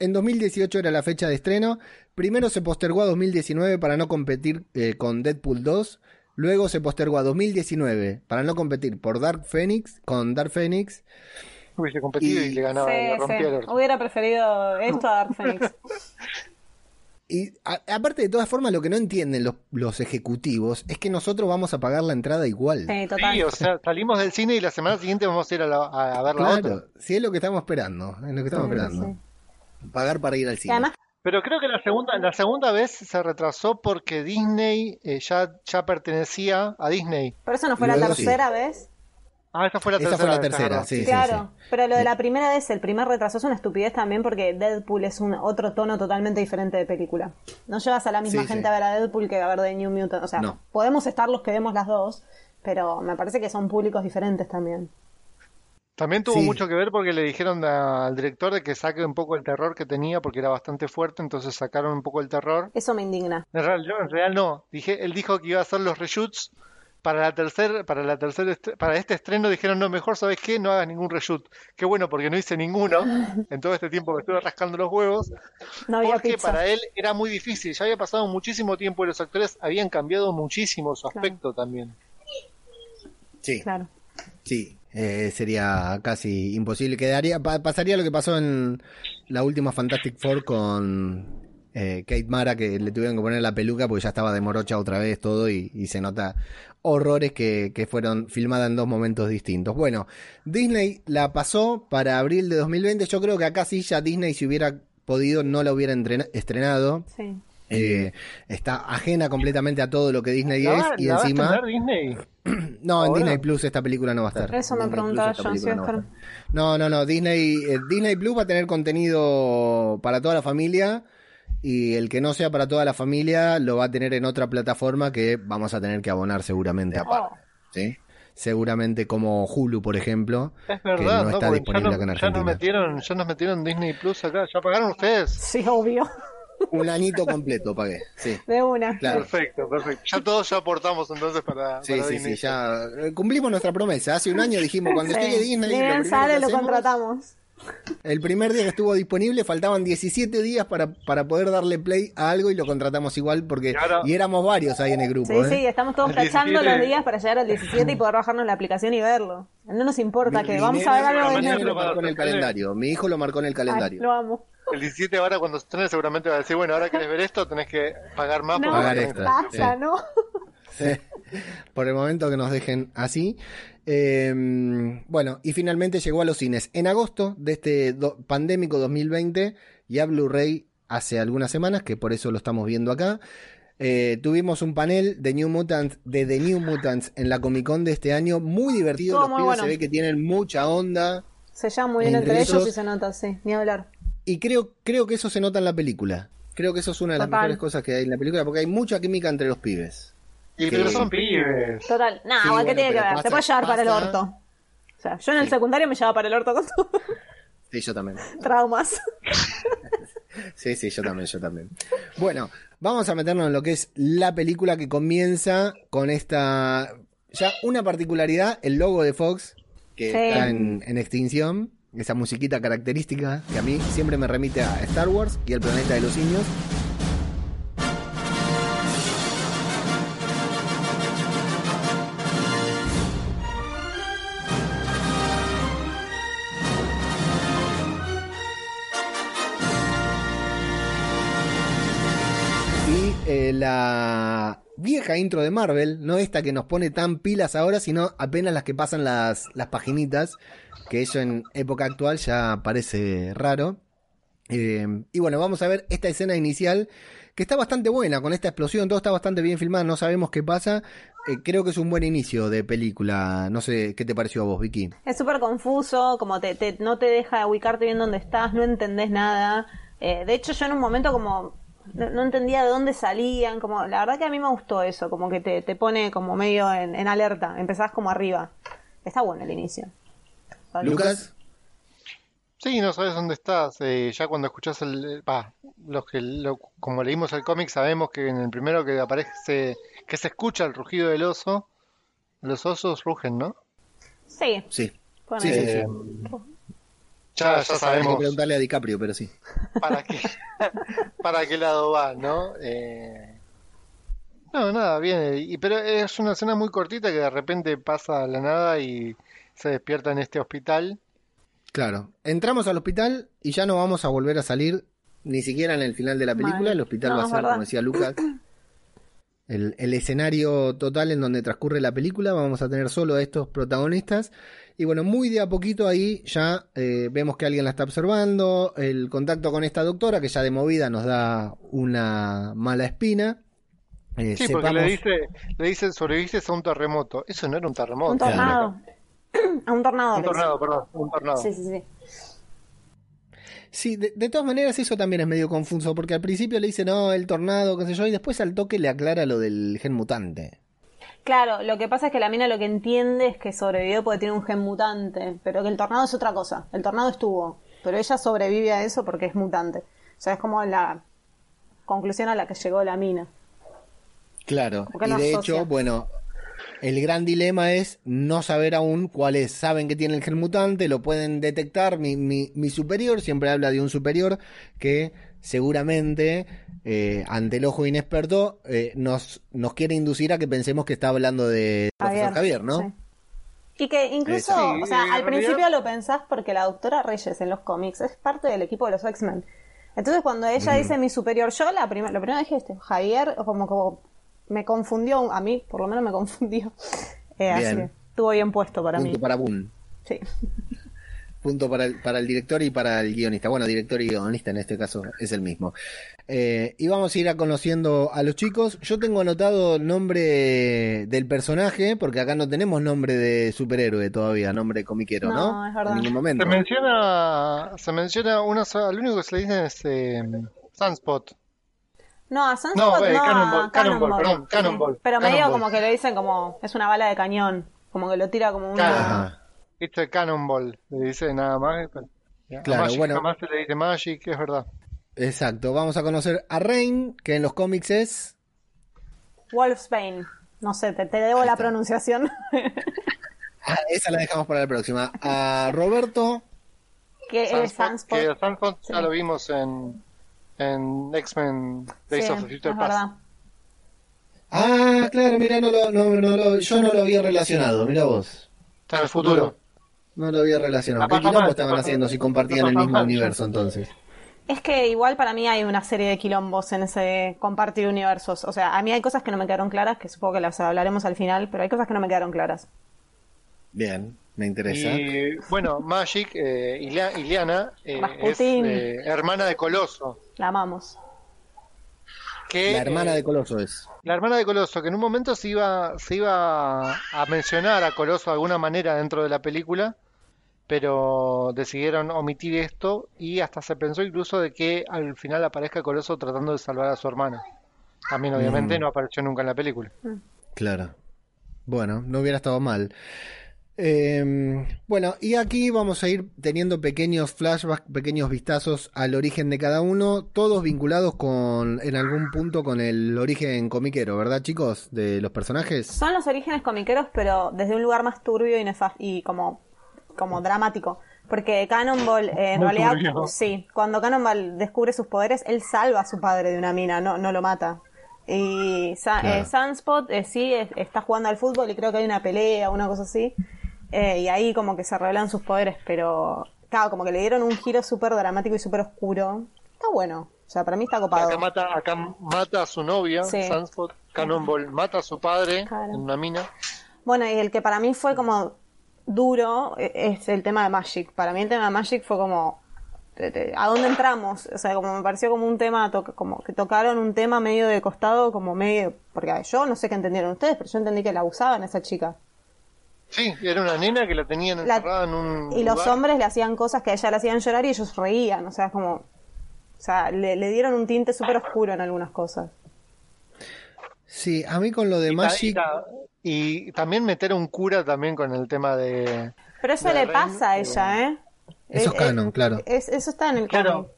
En 2018 era la fecha de estreno. Primero se postergó a 2019 para no competir eh, con Deadpool 2. Luego se postergó a 2019 para no competir por Dark Phoenix, con Dark Phoenix. Hubiese competido y, Y- le ganaba, Sí, le sí. rompía el orto. Hubiera preferido esto a Dark Phoenix. Y a- aparte de todas formas, lo que no entienden los, los ejecutivos es que nosotros vamos a pagar la entrada igual. Sí, total. Sí, o sea, salimos del cine y la semana siguiente vamos a ir a, la- a- ver la otra. Claro, si es lo que estamos esperando, es lo que estamos Sí, esperando. Pagar para ir al Y cine. además Pero creo que la segunda, la segunda vez se retrasó porque Disney eh, ya, ya pertenecía a Disney. Pero eso no fue la sí. tercera vez. Ah, esa fue la Esa tercera. fue la vez, tercera, claro. sí, claro, sí. pero lo de la primera vez, el primer retraso es una estupidez también porque Deadpool es un otro tono totalmente diferente de película. No llevas a la misma Sí, gente sí. a ver a Deadpool que a ver de New Mutant. O sea, No. podemos estar los que vemos las dos, pero me parece que son públicos diferentes también. También tuvo Sí. mucho que ver porque le dijeron a- al director de que saque un poco el terror que tenía porque era bastante fuerte, entonces sacaron un poco el terror. Eso me indigna. En real, yo en real no. Dije, él dijo que iba a hacer los reshoots para la tercer, para la tercer para este estreno dijeron, no, mejor sabes qué, no hagas ningún reshoot. Qué bueno, porque no hice ninguno en todo este tiempo que estuve rascando los huevos. No había Porque pizza. para él era muy difícil, ya había pasado muchísimo tiempo y los actores habían cambiado muchísimo su Claro. aspecto también. Sí, Claro. sí. Eh, sería casi imposible. Quedaría, pa- pasaría lo que pasó en la última Fantastic Four con eh, Kate Mara, que le tuvieron que poner la peluca porque ya estaba de morocha otra vez todo y, se nota horrores que, que fueron filmadas en dos momentos distintos. Bueno, Disney la pasó para abril de 2020. Yo creo que acá sí ya Disney si hubiera podido no la hubiera estrenado. Sí. Eh, está ajena completamente a todo lo que Disney ¿La es va- y la va a encima Disney? no en ahora? Disney Plus esta película no va a estar Eso me Disney Plus preguntaba esta yo, sí, no va a Oscar. estar. no no no Disney eh, Disney Plus va a tener contenido para toda la familia y el que no sea para toda la familia lo va a tener en otra plataforma que vamos a tener que abonar seguramente aparte Oh. ¿sí? seguramente como Hulu por ejemplo Es que verdad, no ¿no? está disponible ya, acá en no- ya nos Argentina metieron, ya nos metieron Disney Plus acá, ya pagaron ustedes. Sí, obvio. Un añito completo pagué sí De una. Claro. Perfecto, perfecto. Ya todos ya aportamos entonces para, Sí, para sí, Disney. sí, ya eh, cumplimos nuestra promesa. Hace un año dijimos, cuando Sí. llegue Disney, lo bien primero sale, lo hacemos- contratamos. El primer día que estuvo disponible faltaban 17 días para, para poder darle play a algo y lo contratamos igual porque Y éramos varios ahí en el grupo. Sí, ¿eh? sí, estamos todos 17. los días para llegar al 17 y poder bajarnos la aplicación y verlo. No nos importa Mi- que mi vamos a ver algo de lo marcó en el calendario. Mi hijo lo marcó en el Ay, calendario. lo amo. El 17 ahora cuando se estrene seguramente va a decir, bueno, ahora querés ver esto, tenés que pagar más. No, porque Pagar extra. Sí. ¿no? Por el momento que nos dejen así. Eh, bueno, y finalmente llegó a los cines. En agosto de este do- pandémico 2020 y a Blu-ray hace algunas semanas, que por eso lo estamos viendo acá. eh, tuvimos un panel de New Mutants, de The New Mutants en la Comic Con de este año, muy divertido. Los muy pibes bueno. se ve que tienen mucha onda. Se llama muy bien Entre entre, ellos esos- y se nota, sí, ni hablar. Y creo, creo que eso se nota en la película. Creo que eso es una de las Total. mejores cosas que hay en la película, porque hay mucha química entre los pibes. Y Sí. pero son pibes. Total, nada, Sí, igual que bueno, tiene que ver, pasa- te puede llevar para el orto. O sea, yo en el Sí. secundario me llevaba para el orto con todo. Sí, yo también. traumas. Sí, sí, yo también, yo también. Bueno, vamos a meternos en lo que es la película que comienza con esta. Ya una particularidad, el logo de Fox, que Sí. está en, en extinción. Esa musiquita característica que a mí siempre me remite a Star Wars y el planeta de los simios. Y eh, la vieja intro de Marvel, no esta que nos pone tan pilas ahora, sino apenas las que pasan las, las paginitas, que eso en época actual ya parece raro. Eh, y bueno, vamos a ver esta escena inicial, que está bastante buena, con esta explosión, todo está bastante bien filmado, no sabemos qué pasa. Eh, creo que es un buen inicio de película. No sé qué te pareció a vos, Vicky. Es súper confuso, como te, te- no te deja ubicarte bien dónde estás, no entendés nada. Eh, de hecho, yo en un momento como no, no entendía de dónde salían, como la verdad que a mí me gustó eso, como que te, te pone como medio en, en alerta, empezás como arriba. Está bueno el inicio. Lucas. Sí, no sabes dónde estás. eh, ya cuando escuchas el. Va, los que lo- como leímos el cómic, sabemos que en el primero que aparece. que se escucha el rugido del oso. Los osos rugen, ¿no? Sí, Sí. bueno, Sí, sí, Eh, sí. Ya, ya Hay que sabemos preguntarle a DiCaprio, pero sí. para qué, para qué lado va, ¿no? Eh, no, nada, bien. Y, pero es una escena muy cortita que de repente pasa a la nada y se despierta en este hospital. Claro, entramos al hospital y ya no vamos a volver a salir ni siquiera en el final de la película. Mal. El hospital No, va a ser, verdad. como decía Lucas, el, el escenario total en donde transcurre la película. Vamos a tener solo a estos protagonistas. Y bueno, muy de a poquito ahí ya eh, vemos que alguien la está observando. El contacto con esta doctora, que ya de movida nos da una mala espina. Eh, Sí, porque le dice, le dice sobreviviste a un terremoto. Eso no era un terremoto. Un tornado. A un tornado. Un tornado, dice. perdón, un tornado. Sí, sí, sí. Sí, de, de todas maneras eso también es medio confuso, porque al principio le dice no, el tornado, qué sé yo, y después al toque le aclara lo del gen mutante. Claro, lo que pasa es que la mina lo que entiende es que sobrevivió porque tiene un gen mutante, pero que el tornado es otra cosa. El tornado estuvo, pero ella sobrevive a eso porque es mutante. O sea, es como la conclusión a la que llegó la mina. Claro, ¿Por qué y de hecho, bueno, el gran dilema es no saber aún cuál es. Saben que tiene el gen mutante, lo pueden detectar. Mi, mi, mi superior siempre habla de un superior que seguramente, eh, ante el ojo inexperto, eh, nos, nos quiere inducir a que pensemos que está hablando de profesor Javier, ¿no? sí. Y que incluso, Sí, o sea, al realidad- principio lo pensás porque la doctora Reyes en los cómics es parte del equipo de los X-Men. Entonces cuando ella dice mi superior, yo la, prim vez que dije, Javier, como, como me confundió, a mí por lo menos me confundió. Eh, así Bien. que estuvo bien puesto para Punto mí. para Boom. Sí. Punto para el, para el director y para el guionista. Bueno, director y guionista en este caso es el mismo. Eh, y vamos a ir a conociendo a los chicos. Yo tengo anotado el nombre del personaje, porque acá no tenemos nombre de superhéroe todavía, nombre comiquero, ¿no? No, es verdad. En ningún momento. Se menciona, se menciona una sola, lo único que se le dice es eh, Sunspot. No, a Sunspot No, eh, no, a Cannonball, Cannonball, Cannonball. perdón, Cannonball, Pero medio Cannonball. como que le dicen como, es una bala de cañón, como que lo tira como una... Claro. Este Cannonball, le dice nada más. a Claro, Magic bueno. Jamás se le dice Magic, es verdad. Exacto. Vamos a conocer a Rain, que en los cómics es. Wolfsbane. No sé, te, te debo la pronunciación. Ah, esa la dejamos para la próxima. A Roberto. que es Sunspot, Sunspot. que Sunspot ya Sí. lo vimos en, en X-Men Days Sí, of the Future Past. Ah, claro, mira, no lo, no, no lo- yo no lo había relacionado, mira vos. Está en el futuro. No lo había relacionado. La ¿Qué quilombo estaban haciendo si compartían el mismo universo entonces? Es que igual para mí hay una serie de quilombos en ese compartir universos. O sea, a mí hay cosas que no me quedaron claras, que supongo que las hablaremos al final, pero hay cosas que no me quedaron claras. Bien, me interesa. Y bueno, Magic, eh, Ilia- Iliana, eh, es eh, hermana de Coloso. La amamos. Que, La hermana eh, de Coloso es. La hermana de Coloso, que en un momento se iba, se iba a mencionar a Coloso de alguna manera dentro de la película, pero decidieron omitir esto y hasta se pensó incluso de que al final aparezca Coloso tratando de salvar a su hermana. También obviamente Mm. no apareció nunca en la película. Claro. Bueno, no hubiera estado mal. Eh, bueno, y aquí vamos a ir teniendo pequeños flashbacks, pequeños vistazos al origen de cada uno, todos vinculados con, en algún punto con el origen comiquero, ¿verdad, chicos? De los personajes. Son los orígenes comiqueros, pero desde un lugar más turbio y nefas- y como, como dramático. Porque Cannonball, eh, en realidad, turbio. sí, cuando Cannonball descubre sus poderes, él salva a su padre de una mina, no, no lo mata. Y Sa- Claro. eh, Sunspot, eh, sí, es- está jugando al fútbol y creo que hay una pelea, una cosa así. Eh, y ahí como que se revelan sus poderes, pero claro, como que le dieron un giro súper dramático y súper oscuro. Está bueno. O sea, para mí está copado. Acá mata, acá mata a su novia, Sí. Sunspot, Cannonball mata a su padre Claro. en una mina. Bueno, y el que para mí fue como duro eh, es el tema de Magic. Para mí el tema de Magic fue como ¿a dónde entramos? O sea, como me pareció como un tema como que tocaron un tema medio de costado, como medio porque ver, yo no sé qué entendieron ustedes, pero yo entendí que la abusaban a esa chica. Sí, era una nena que la tenían La- encerrada en un y los hombres le hacían cosas que a ella le hacían llorar y ellos reían, o sea, es como o sea, le, le dieron un tinte súper oscuro en algunas cosas. Sí, a mí con lo de Y ta- Magic. Y, ta- y también meter un cura también con el tema de... Pero eso le Ren, pasa a pero- ella, ¿eh? Eso es Eh, canon, eh, claro. es- eso está en el Claro. cómic.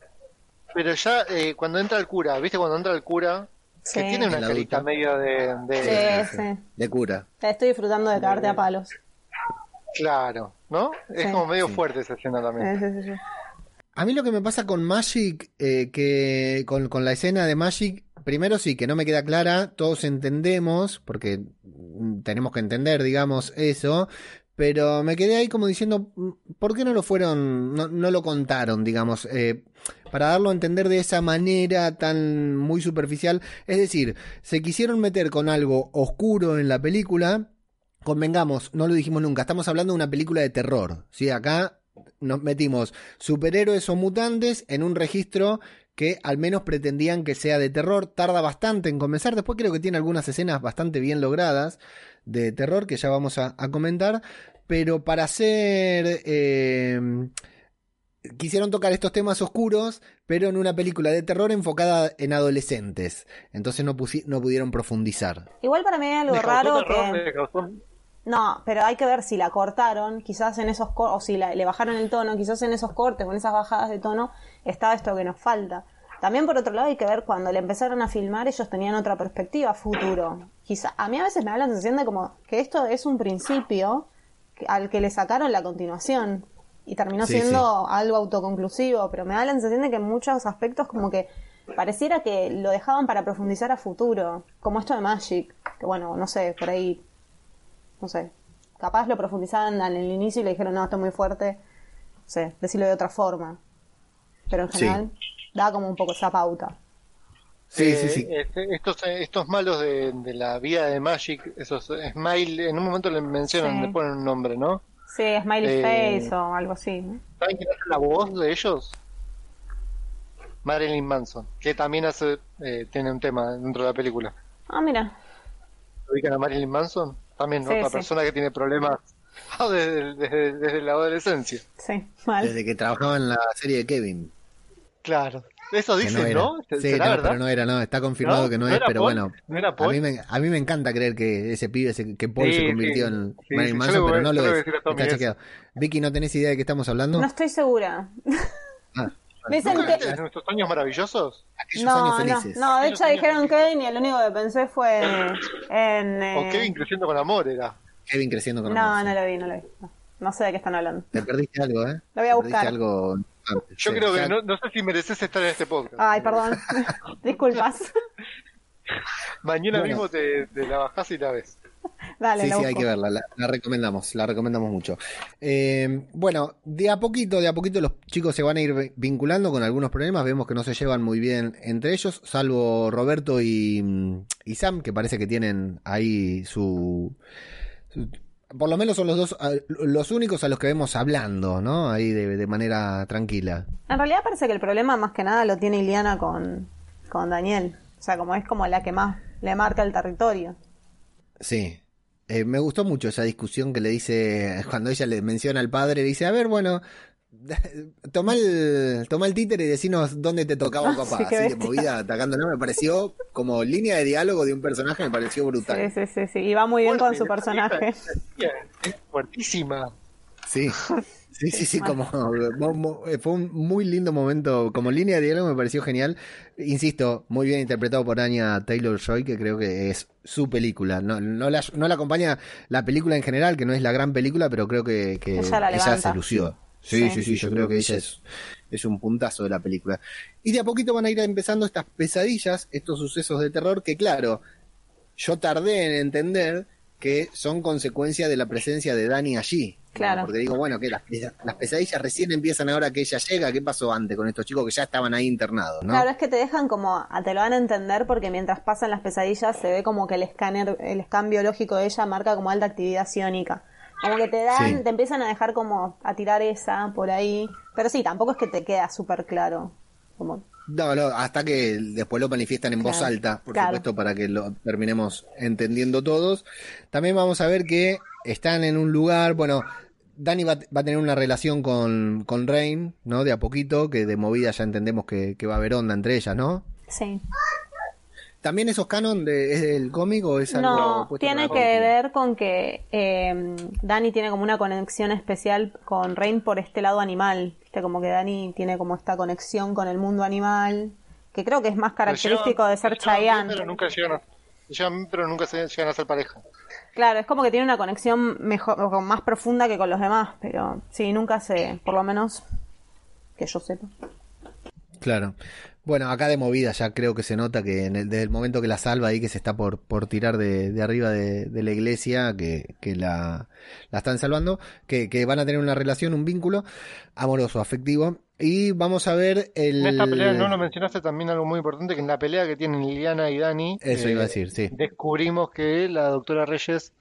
Pero ya eh, cuando entra el cura, ¿viste? Cuando entra el cura, Sí. que tiene una carita adulto. medio de... de- Sí, sí. De cura. Te estoy disfrutando de cagarte a palos. Claro, ¿no? Es como medio Sí. fuerte esa escena también. Sí, sí, sí, sí. A mí lo que me pasa con Magic, eh, que con, con la escena de Magic, primero sí, que no me queda clara, todos entendemos, porque mm, tenemos que entender, digamos, eso, pero me quedé ahí como diciendo, "Mm, ¿por qué no lo fueron, no, lo contaron, digamos, eh, para darlo a entender de esa manera tan muy superficial? Es decir, se quisieron meter con algo oscuro en la película, convengamos, no lo dijimos nunca, estamos hablando de una película de terror, ¿sí? Acá nos metimos superhéroes o mutantes en un registro que al menos pretendían que sea de terror. Tarda bastante en comenzar. Después creo que tiene algunas escenas bastante bien logradas de terror que ya vamos a, a comentar. Pero para hacer... eh, quisieron tocar estos temas oscuros, pero en una película de terror enfocada en adolescentes. Entonces no, no pudieron profundizar. Igual para mí algo ¿Le causó raro terror? que... ¿Le causó- No, pero hay que ver si la cortaron, quizás en esos cortes, o si la- le bajaron el tono, quizás en esos cortes o en esas bajadas de tono estaba esto que nos falta. También por otro lado hay que ver cuando le empezaron a filmar ellos tenían otra perspectiva futuro. Quizá, a mí a veces me da la sensación de como que esto es un principio al que le sacaron la continuación y terminó Sí, siendo algo autoconclusivo, pero me da la sensación de que en muchos aspectos como que pareciera que lo dejaban para profundizar a futuro, como esto de Magic, que bueno, no sé, por ahí no sé, capaz lo profundizaban en el inicio y le dijeron, no, esto es muy fuerte, no sé, decirlo de otra forma. Pero en Sí. general da como un poco esa pauta. Sí, Eh, sí, sí. este, estos, estos malos de, de la vida de Magic, esos Smile, en un momento le mencionan, Sí. le ponen un nombre, ¿no? Sí, Smiley Eh, Face o algo así. ¿no? ¿Saben quién hace la voz de ellos? Marilyn Manson, que también hace, eh, tiene un tema dentro de la película. Ah, mira. ¿Ubican a Marilyn Manson? También Sí, otra sí. persona que tiene problemas desde, desde- desde la adolescencia. Sí, mal. Desde que trabajaba en la serie de Kevin. Claro. Eso dicen, era. ¿no? Sí, ¿Será no, verdad? pero no era, no. Está confirmado ¿No? que no, ¿No es, era pero Paul? bueno. ¿No era A Paul? mí, me, a mí me encanta creer que ese pibe, se- que Paul Sí, se convirtió sí. en Sí, Marilyn sí, Manson, pero no lo a es. a Está chequeado. Vicky, ¿no tenés idea de qué estamos hablando? No estoy segura. Ah, Me dicen ¿Nunca que... viste nuestros años maravillosos? aquellos No, años no, felices. no, de Aquellos hecho dijeron. Kevin y el único que pensé fue en... eh, O Kevin creciendo con amor era. Kevin creciendo con No, amor, no sí. lo vi, no lo vi. No, No sé de qué están hablando. Te perdiste algo, ¿eh? Lo voy a buscar. Algo. Yo Sí, creo que no, no sé si mereces estar en este podcast. Ay, perdón. Disculpas. Mañana Bueno. mismo te, te la bajás y la ves. Dale, Sí, sí, hay que verla, la, la recomendamos, la recomendamos mucho. Eh, bueno, de a poquito, de a poquito los chicos se van a ir vi- vinculando con algunos problemas, vemos que no se llevan muy bien entre ellos, salvo Roberto y, mm, y Sam, que parece que tienen ahí su, su- Por lo menos son los dos, los únicos a los que vemos hablando, ¿no? Ahí de, de manera tranquila. En realidad parece que el problema más que nada lo tiene Iliana con, con Daniel. O sea, como es como la que más le marca el territorio. Sí. Eh, me gustó mucho esa discusión que le dice, cuando ella le menciona al padre, le dice, a ver, bueno, toma el, toma el títere y decinos dónde te tocaba papá. Sí, qué Así de movida, atacándolo, me pareció como línea de diálogo de un personaje, me pareció Sí, brutal. sí, sí, sí. Y va muy bien con su personaje. Es fuertísima. Sí, sí, sí, sí, como mo- mo- eh, fue un muy lindo momento, como línea de diálogo me pareció genial. Insisto, muy bien interpretado por Anya Taylor Joy, que creo que es su película. No, no, la, no la acompaña la película en general, que no es la gran película, pero creo que, que Ella la ella levanta. se lució. Sí, Sí. sí, sí, yo creo que ella es, es un puntazo de la película. Y de a poquito van a ir empezando estas pesadillas, estos sucesos de terror, que claro, yo tardé en entender que son consecuencia de la presencia de Dani allí. Claro. Porque digo, bueno, que las, las pesadillas recién empiezan ahora que ella llega. ¿Qué pasó antes con estos chicos que ya estaban ahí internados? ¿no? Claro, es que te dejan como, te lo van a entender porque mientras pasan las pesadillas se ve como que el escáner, el scan biológico de ella marca como alta actividad psiónica. Como que te dan, Sí. te empiezan a dejar como a tirar esa por ahí. Pero sí, tampoco es que te queda súper claro. Como, No, no, hasta que después lo manifiestan en voz alta, por claro. supuesto, para que lo terminemos entendiendo todos. También vamos a ver que están en un lugar, bueno, Dani va, va a tener una relación con, con Rain, ¿no? De a poquito, que de movida ya entendemos que, que va a haber onda entre ellas, ¿no? sí. ¿También esos canon de, es del cómic o es algo No, tiene que película? ver con que eh, Dani tiene como una conexión especial con Rain por este lado animal. Viste, como que Dani tiene como esta conexión con el mundo animal, que creo que es más característico de ser Chayanne. Pero nunca llegan a, llevan pero nunca se llegan a ser pareja. Claro, es como que tiene una conexión mejor, o más profunda que con los demás, pero sí, nunca se, por lo menos que yo sepa. Claro. Bueno, acá de movida ya creo que se nota que en el- desde el momento que la salva ahí, que se está por, por tirar de, arriba de, de la iglesia, que, que la, la están salvando, que, que van a tener una relación, un vínculo amoroso, afectivo. Y vamos a ver el... En esta pelea no lo mencionaste también algo muy importante, que en la pelea que tienen Liliana y Dani, Eso eh, iba a decir, sí. descubrimos que la doctora Reyes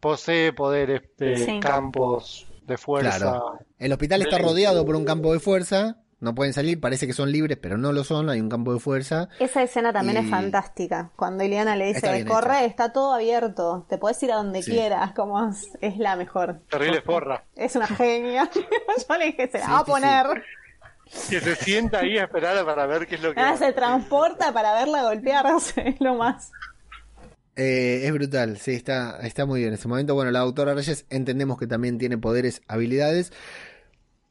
posee poderes de Sí. campos de fuerza. Claro. El hospital está rodeado por un campo de fuerza, no pueden salir, parece que son libres, pero no lo son, hay un campo de fuerza. Esa escena también Y- es fantástica. Cuando Ileana le dice, corre, hecha. está todo abierto, te puedes ir a donde Sí. quieras, como es, es la mejor. Terrible forra. Es una genia. Yo le dije, se la Sí, va a sí, sí. poner. Que se sienta ahí a esperar para ver qué es lo que Ah, va. se transporta para verla golpearse, es lo más. Eh, es brutal, sí, está, está muy bien en ese momento. Bueno, la doctora Reyes entendemos que también tiene poderes, habilidades.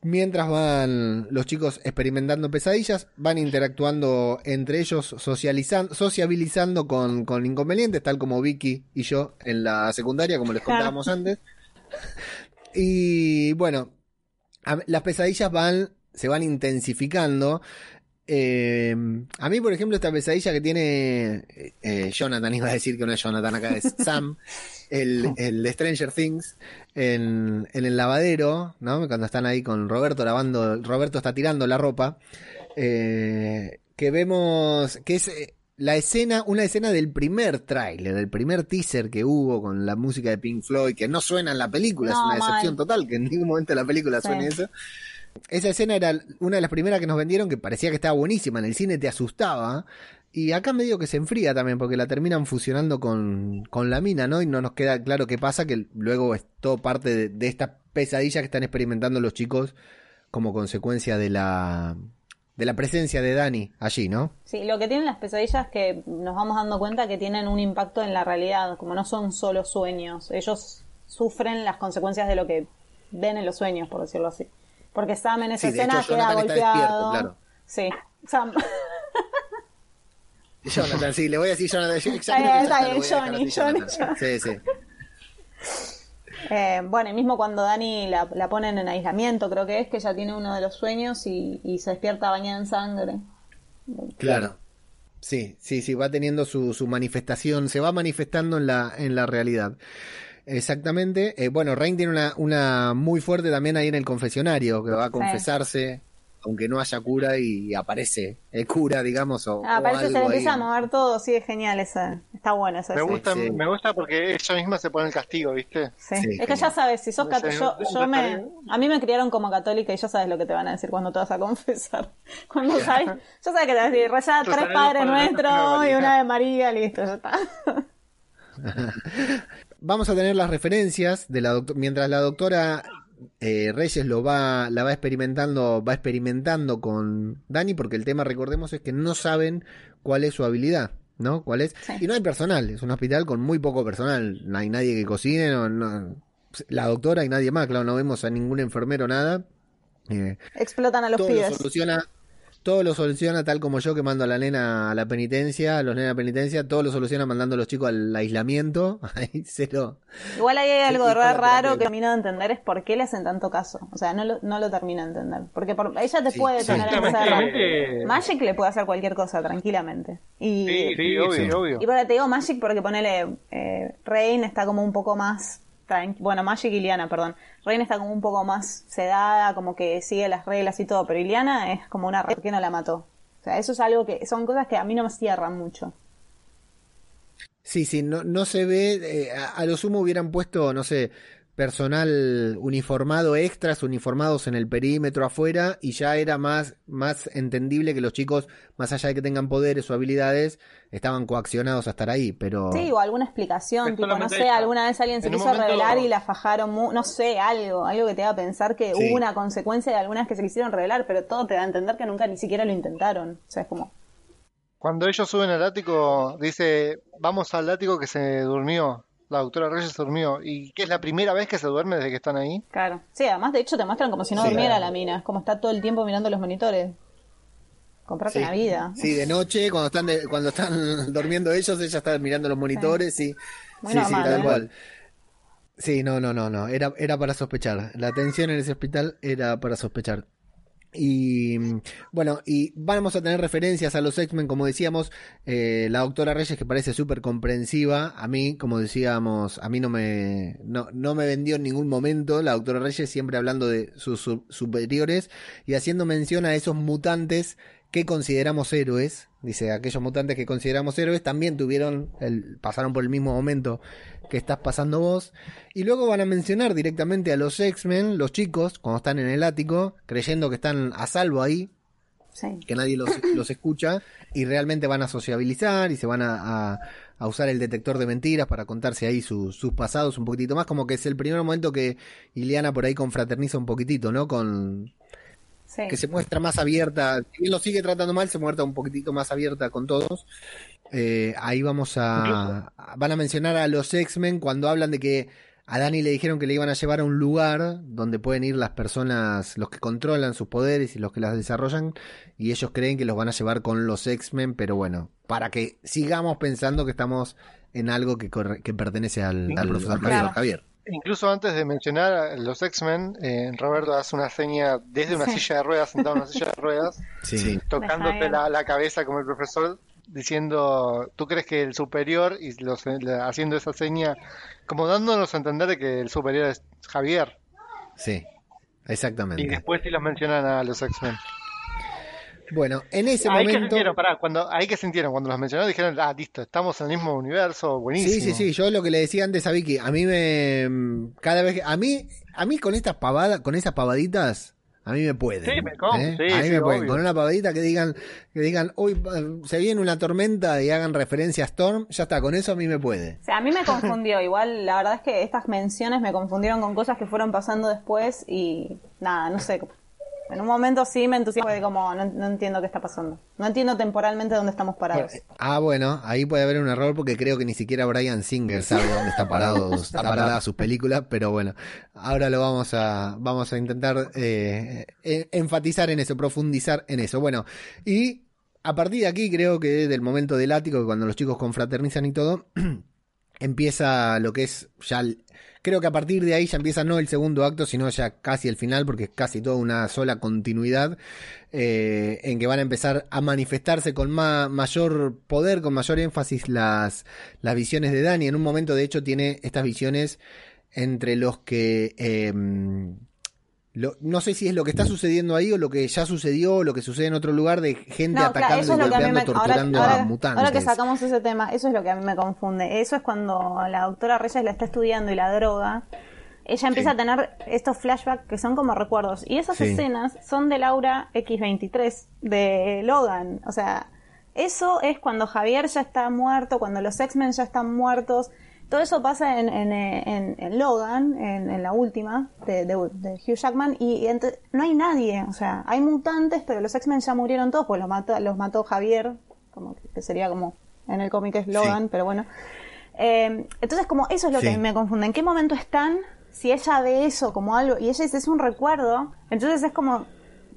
Mientras van los chicos experimentando pesadillas, van interactuando entre ellos, socializando, sociabilizando con, con inconvenientes, tal como Vicky y yo en la secundaria, como les contábamos antes. Y bueno, a- las pesadillas van, se van intensificando. Eh, a mí, por ejemplo, esta pesadilla que tiene eh, eh, Jonathan, iba a decir que no es Jonathan acá, es Sam, el, el de Stranger Things, en, en el lavadero, ¿no? Cuando están ahí con Roberto lavando, Roberto está tirando la ropa, eh, que vemos que es la escena, una escena del primer tráiler, del primer teaser que hubo con la música de Pink Floyd, que no suena en la película, No, es una decepción total, que en ningún momento en la película Sí. suene eso. Esa escena era una de las primeras que nos vendieron que parecía que estaba buenísima, en el cine te asustaba. Y acá medio que se enfría también porque la terminan fusionando con, con la mina, ¿no? Y no nos queda claro qué pasa, que luego es todo parte de, de esta pesadilla que están experimentando los chicos como consecuencia de la, de la presencia de Dani allí, ¿no? Sí, lo que tienen las pesadillas es que nos vamos dando cuenta que tienen un impacto en la realidad, como no son solo sueños, ellos sufren las consecuencias de lo que ven en los sueños, por decirlo así. Porque Sam en esa Sí, escena hecho, queda golpeado. claro. Sí, Sam. Jonathan, sí, le voy a decir Jonathan. Exactamente está bien, Johnny, Johnny. Sí, sí. Eh, bueno, y mismo cuando Dani la, la ponen en aislamiento, creo que es que ella tiene uno de los sueños y, y se despierta bañada en sangre. Claro. Sí, sí, sí, va teniendo su, su manifestación, se va manifestando en la, en la realidad. Exactamente. Eh, bueno, Rain tiene una, una muy fuerte también ahí en el confesionario, que va a confesarse, aunque no haya cura, y aparece el cura, digamos, o, Ah, o que se le ahí. empieza a mover todo, sí, es genial esa. Está buena esa Me gusta, Sí. me gusta porque ella misma se pone el castigo, ¿viste? Sí. Sí, es que ya sabes, si sos católico, yo, yo me, a mí me criaron como católica y ya sabes lo que te van a decir cuando te vas a confesar. Cuando sabes, yo sabes que te vas a decir, rezá tres Padres Nuestros y una y María. una de María, listo, ya está. Vamos a tener las referencias de la doctora, mientras la doctora eh, Reyes lo va, la va experimentando, va experimentando con Dani, porque el tema, recordemos, es que no saben cuál es su habilidad, ¿no? ¿Cuál es? Sí. Y no hay personal, es un hospital con muy poco personal, no hay nadie que cocine, no, no- la doctora y nadie más, claro, no vemos a ningún enfermero, nada. Eh, Explotan a los todo lo pibes. soluciona todo lo soluciona tal como yo que mando a la nena a la penitencia, a los nenes a la penitencia, todo lo soluciona mandando a los chicos al aislamiento. Ahí cero. Igual ahí hay algo re raro que termino de entender es por qué le hacen tanto caso. O sea, no lo, no lo termino de entender. Porque por, ella te Sí, puede sí. tener Tranquilamente- encerrado. Magic le puede hacer cualquier cosa tranquilamente. Y, Sí, sí, obvio, sí. obvio. Y porque te digo Magic porque ponele, eh, Rain está como un poco más, bueno, Magic y Liana, perdón. Rain está como un poco más sedada, como que sigue las reglas y todo, pero Iliana es como una ¿por qué no la mató? O sea, eso es algo que, son cosas que a mí no me cierran mucho. Sí, sí, no, no se ve, eh, a, a lo sumo hubieran puesto, no sé, personal uniformado extras, uniformados en el perímetro afuera, y ya era más, más entendible que los chicos, más allá de que tengan poderes o habilidades, estaban coaccionados a estar ahí, pero... Sí, o alguna explicación, tipo, no sé, alguna vez alguien se quiso momento- revelar y la fajaron, mu- no sé, algo, algo que te haga pensar que Sí. hubo una consecuencia de algunas que se quisieron revelar, pero todo te da a entender que nunca ni siquiera lo intentaron. O sea, es como, Cuando ellos suben al ático, dice, vamos al ático que se durmió. La doctora Reyes se durmió. ¿Y que es la primera vez que se duerme desde que están ahí? claro. Sí, además de hecho te muestran como si no Sí. durmiera la mina, es como está todo el tiempo mirando los monitores. Comprate Sí. una vida. Sí, de noche, cuando están de- cuando están durmiendo ellos, ella está mirando los monitores y Muy sí, normal, sí, tal ¿eh? cual. Sí, no, no, no, no, era, era para sospechar. La atención en ese hospital era para sospechar. Y bueno, y vamos a tener referencias a los X-Men, como decíamos, eh, la doctora Reyes que parece súper comprensiva, a mí, como decíamos, a mí no me, no, no me vendió en ningún momento, la doctora Reyes siempre hablando de sus su- superiores y haciendo mención a esos mutantes que consideramos héroes, dice, aquellos mutantes que consideramos héroes también tuvieron, el, pasaron por el mismo momento que estás pasando vos, y luego van a mencionar directamente a los X-Men, los chicos, cuando están en el ático, creyendo que están a salvo ahí, Sí. que nadie los, los escucha, y realmente van a sociabilizar y se van a, a- a usar el detector de mentiras para contarse ahí su- sus pasados un poquitito más, como que es el primer momento que Ileana por ahí confraterniza un poquitito, ¿no? Con, Sí. que se muestra más abierta, si bien lo sigue tratando mal, se muestra un poquitito más abierta con todos. Eh, ahí vamos a, a- van a mencionar a los X-Men cuando hablan de que a Dani le dijeron que le iban a llevar a un lugar donde pueden ir las personas, los que controlan sus poderes y los que las desarrollan, y ellos creen que los van a llevar con los X-Men, pero bueno, para que sigamos pensando que estamos en algo que, corre- que pertenece al, al profesor Javier. Claro. Javier. Incluso antes de mencionar a los X-Men, eh, Roberto hace una seña desde una Sí. silla de ruedas, sentado en una silla de ruedas, Sí. tocándote la, la cabeza como el profesor, diciendo, ¿tú crees que el superior? Y los, la- haciendo esa seña, como dándonos a entender de que el superior es Javier. Sí, Y exactamente. después sí los mencionan a los X-Men. Bueno, en ese Ahí que momento... sintieron, pará, cuando, ahí que sintieron, cuando los mencionaron dijeron, ah, listo, estamos en el mismo universo, buenísimo. Sí, sí, sí. Yo lo que le decía antes a Vicky, a mí me. Cada vez que. A mí, a mí con estas pavadas, con esas pavaditas, a mí me pueden. Sí, me ¿eh? sí, a mí sí, me pueden. obvio. Con una pavadita que digan, que digan, hoy se viene una tormenta y hagan referencia a Storm, ya está, con eso a mí me puede. O sea, a mí me confundió. Igual, la verdad es que estas menciones me confundieron con cosas que fueron pasando después y nada, no sé. En un momento sí me entusiasmó de como, no, no entiendo qué está pasando. No entiendo temporalmente dónde estamos parados. Ah, bueno, ahí puede haber un error porque creo que ni siquiera Brian Singer sabe dónde está parado, está parada sus películas, pero bueno, ahora lo vamos a, vamos a intentar eh, eh, enfatizar en eso, profundizar en eso. Bueno, y a partir de aquí creo que del momento del ático, que cuando los chicos confraternizan y todo, empieza lo que es ya el- creo que a partir de ahí ya empieza no el segundo acto sino ya casi el final porque es casi toda una sola continuidad eh, en que van a empezar a manifestarse con ma- mayor poder con mayor énfasis las las visiones de Dani. En un momento de hecho tiene estas visiones entre los que em, lo- no sé si es lo que está sucediendo ahí o lo que ya sucedió o lo que sucede en otro lugar de gente No, atacando claro, y golpeando, me ahora, torturando ahora- a mutantes. ahora que sacamos ese tema, eso es lo que a mí me confunde. Eso es cuando la doctora Reyes la está estudiando y la droga. Ella empieza Sí. a tener estos flashbacks que son como recuerdos. Y esas Sí. escenas son de Laura X23, de Logan. O sea, eso es cuando Javier ya está muerto, cuando los X-Men ya están muertos. Todo eso pasa en, en, en- en Logan, en, la última, de, de- de Hugh Jackman, y, no hay nadie. O sea, hay mutantes, pero los X-Men ya murieron todos, pues los mató, los mató Javier, como que- que sería como en el cómic es Logan, Sí. pero bueno. Eh, entonces, como eso es lo que Sí. me confunde. ¿En qué momento están? Si ella ve eso como algo, y ella dice es un recuerdo, entonces es como.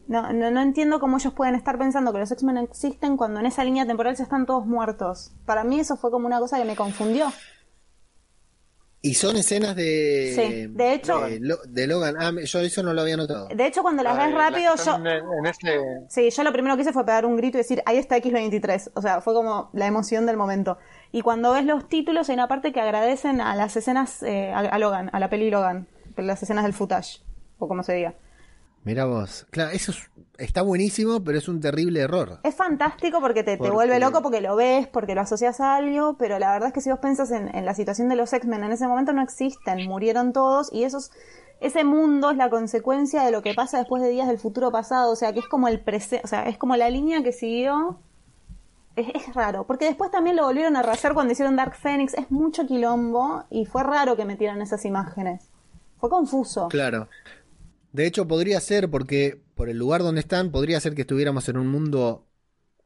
No, no, no entiendo cómo ellos pueden estar pensando que los X-Men existen cuando en esa línea temporal ya están todos muertos. Para mí eso fue como una cosa que me confundió. Y son escenas de. Sí, de hecho- De, Lo- de Logan. Ah, yo eso no lo había notado. De hecho, cuando las ves rápido, yo. En, ese, Sí, yo lo primero que hice fue pegar un grito y decir, ahí está X23. O sea, fue como la emoción del momento. Y cuando ves los títulos, hay una parte que agradecen a las escenas, eh, a, a Logan, a la peli Logan, las escenas del footage, o como se diga. Mira vos. Claro, eso es- está buenísimo, pero es un terrible error. Es fantástico porque te, te vuelve loco, porque lo ves, porque lo asocias a algo, pero la verdad es que si vos pensás en, en la situación de los X-Men, en ese momento no existen, murieron todos y esos, ese mundo es la consecuencia de lo que pasa después de días del futuro pasado, o sea, que es como el o sea, es como la línea que siguió. Es, es raro, porque después también lo volvieron a rehacer cuando hicieron Dark Phoenix, es mucho quilombo y fue raro que metieran esas imágenes. Fue confuso. Claro. De hecho, podría ser, porque por el lugar donde están, podría ser que estuviéramos en un mundo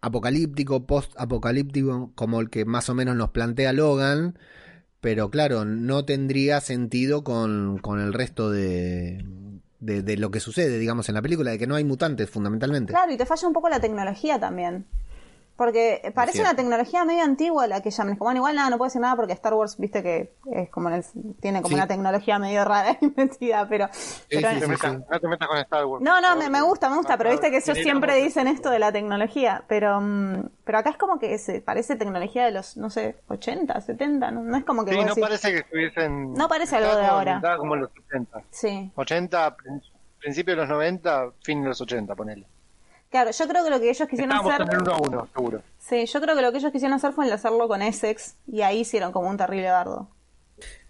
apocalíptico, post-apocalíptico, como el que más o menos nos plantea Logan, pero claro, no tendría sentido con, con el resto de, de, de lo que sucede, digamos, en la película, de que no hay mutantes, fundamentalmente. Claro, y te falla un poco la tecnología también. Porque parece una tecnología medio antigua la que llaman. Bueno, igual nada, no puedo decir nada porque Star Wars, viste que es como en el- tiene como Sí. una tecnología medio rara y metida, pero, pero sí, No te metas-. No te metas con Star Wars. no, no, me, me gusta, me gusta, pero viste que ellos siempre dicen esto de la tecnología, pero mm, pero acá es como que se parece tecnología de los, no sé, 80, 70, no, no es como que Sí, no decís- parece que estuviesen. No parece algo de ahora. como en los 80. Sí, 80, prin- principio de los 90, fin de los 80, ponele. Claro, yo creo que lo que ellos quisieron Estábamos hacer, en 1 a 1, seguro. sí, yo creo que lo que ellos quisieron hacer fue enlazarlo con Essex y ahí hicieron como un terrible bardo.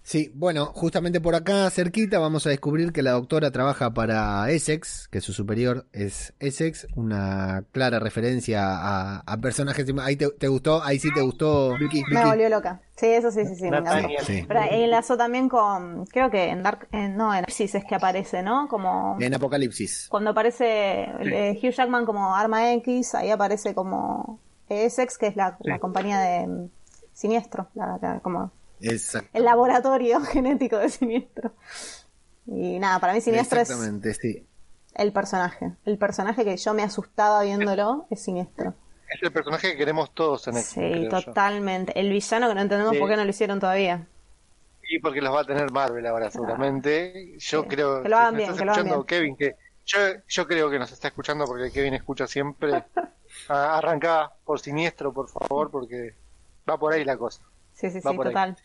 Sí, bueno, justamente por acá cerquita vamos a descubrir que la doctora trabaja para Essex, que su superior es Essex, una clara referencia a, a personajes. Ahí te, te gustó, ahí sí te gustó, Vicky. Me volvió loca. Sí, eso sí, sí, sí, me. Sí. Pero enlazó también con, creo que en Dark, en- no, en Apocalipsis es que aparece, ¿no? Como En Apocalipsis. cuando aparece eh, Hugh Jackman como Arma X, ahí aparece como Essex, que es la, la compañía de mm, Siniestro, la- la- como Exacto. el laboratorio genético de Siniestro. Y nada, para mí Siniestro es sí. el personaje. El personaje que yo me asustaba viéndolo es Siniestro. Es el personaje que queremos todos en Sí, este creo yo. totalmente. El villano que no entendemos Sí. por qué no lo hicieron todavía. Y porque los va a tener Marvel ahora, seguramente. Yo Sí. creo Que lo hagan bien, estás que lo hagan escuchando, bien. Kevin, que yo, yo creo que nos está escuchando porque Kevin escucha siempre. Ah, Arranca por siniestro, por favor, porque va por ahí la cosa. Sí, sí, Va sí, ahí. total.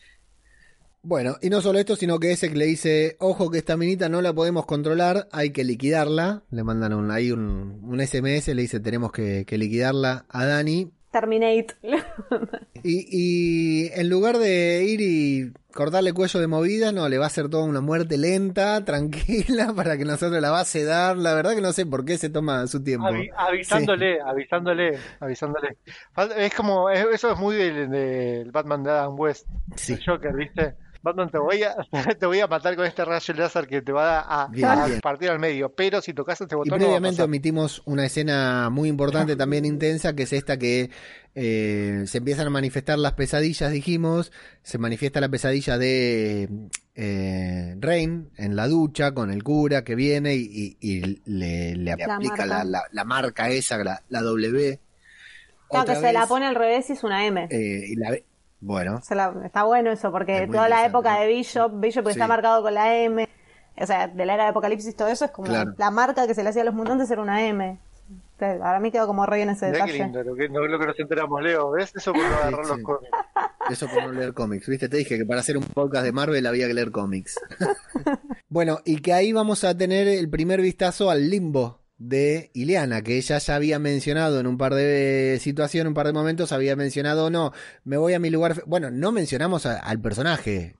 Bueno, y no solo esto, sino que Essex le dice, ojo que esta minita no la podemos controlar, hay que liquidarla. Le mandan un, ahí un, un SMS, le dice, tenemos que, que liquidarla a Dani. Terminate. Y, y en lugar de ir y cortarle cuello de movida, no, le va a hacer toda una muerte lenta, tranquila, para que nosotros la va a sedar. La verdad que no sé por qué se toma su tiempo. Avi- avisándole, avisándole, avisándole. Es como, es- eso es muy del, del Batman de Adam West, Sí. el Joker, ¿viste? Batman, te voy a, te voy a matar con este rayo láser que te va a, Bien, a bien. partir al medio, pero si tocas este Y botón no a previamente pasar. omitimos una escena muy importante, también intensa, que es esta que eh, se empiezan a manifestar las pesadillas, dijimos. Se manifiesta la pesadilla de eh, Rain en la ducha con el cura que viene y, y- y le, le La aplica marca. la, la- la marca esa, la, la W. Claro, que se la pone al revés y es una M. eh, y la bueno, Se la- está bueno eso, porque Es toda la época de Bishop, Bishop que Sí. está marcado con la M, o sea, de la era de Apocalipsis, todo eso es como Claro. la marca que se le hacía a los mutantes era una M. Entonces, ahora mí quedó como re en ese Mirá qué detalle. lindo lo que, lo, lo que nos enteramos, Leo. ¿Ves? Eso por no agarrar Sí, los sí. cómics. Eso por no leer cómics, ¿viste? Te dije que para hacer un podcast de Marvel había que leer cómics. bueno, y que ahí vamos a tener el primer vistazo al limbo de Ileana, que ella ya había mencionado en un par de situaciones, un par de momentos, había mencionado, no, me voy a mi lugar. fe-". Bueno, no mencionamos a- al personaje.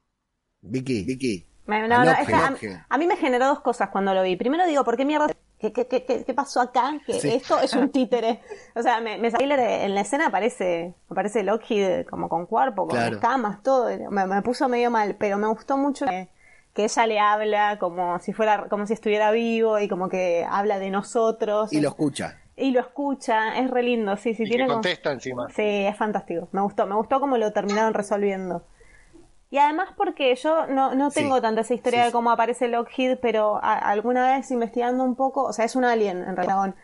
Vicky, Vicky. Me- no, A no, mí me generó dos cosas cuando lo vi. Primero digo, ¿por qué mierda? ¿Qué, qué, qué, qué- qué pasó acá? Que Sí. esto es un títere. O sea, me, me salió en la escena aparece, aparece Loki como con cuerpo, con Claro. escamas, todo. Me, me puso medio mal, pero me gustó mucho que, que ella le habla como si fuera, como si estuviera vivo y como que habla de nosotros. Y lo escucha. Y lo escucha, es re lindo, sí, sí, Y tiene que como- contesta encima. Sí, es fantástico. Me gustó, me gustó cómo lo terminaron resolviendo. Y además porque yo no, no Sí, tengo tanta esa historia sí, de cómo aparece Lockheed, pero a- alguna vez investigando un poco, o sea, es un alien en realidad.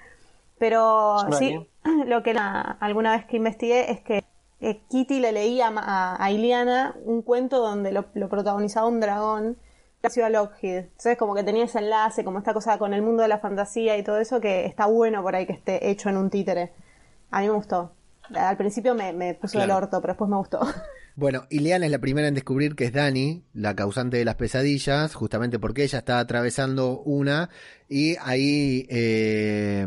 Pero ¿Es un sí, lo que la- alguna vez que investigué es que eh, Kitty le leía a, a, a Iliana un cuento donde lo, lo protagonizaba un dragón a Lockheed. Entonces como que tenía ese enlace, como esta cosa con el mundo de la fantasía y todo eso, que está bueno por ahí que esté hecho en un títere. A mí me gustó. Al principio me, me puso Claro. el orto, pero después me gustó. Bueno, Ileana es la primera en descubrir que es Dani, la causante de las pesadillas, justamente porque ella está atravesando una y ahí eh,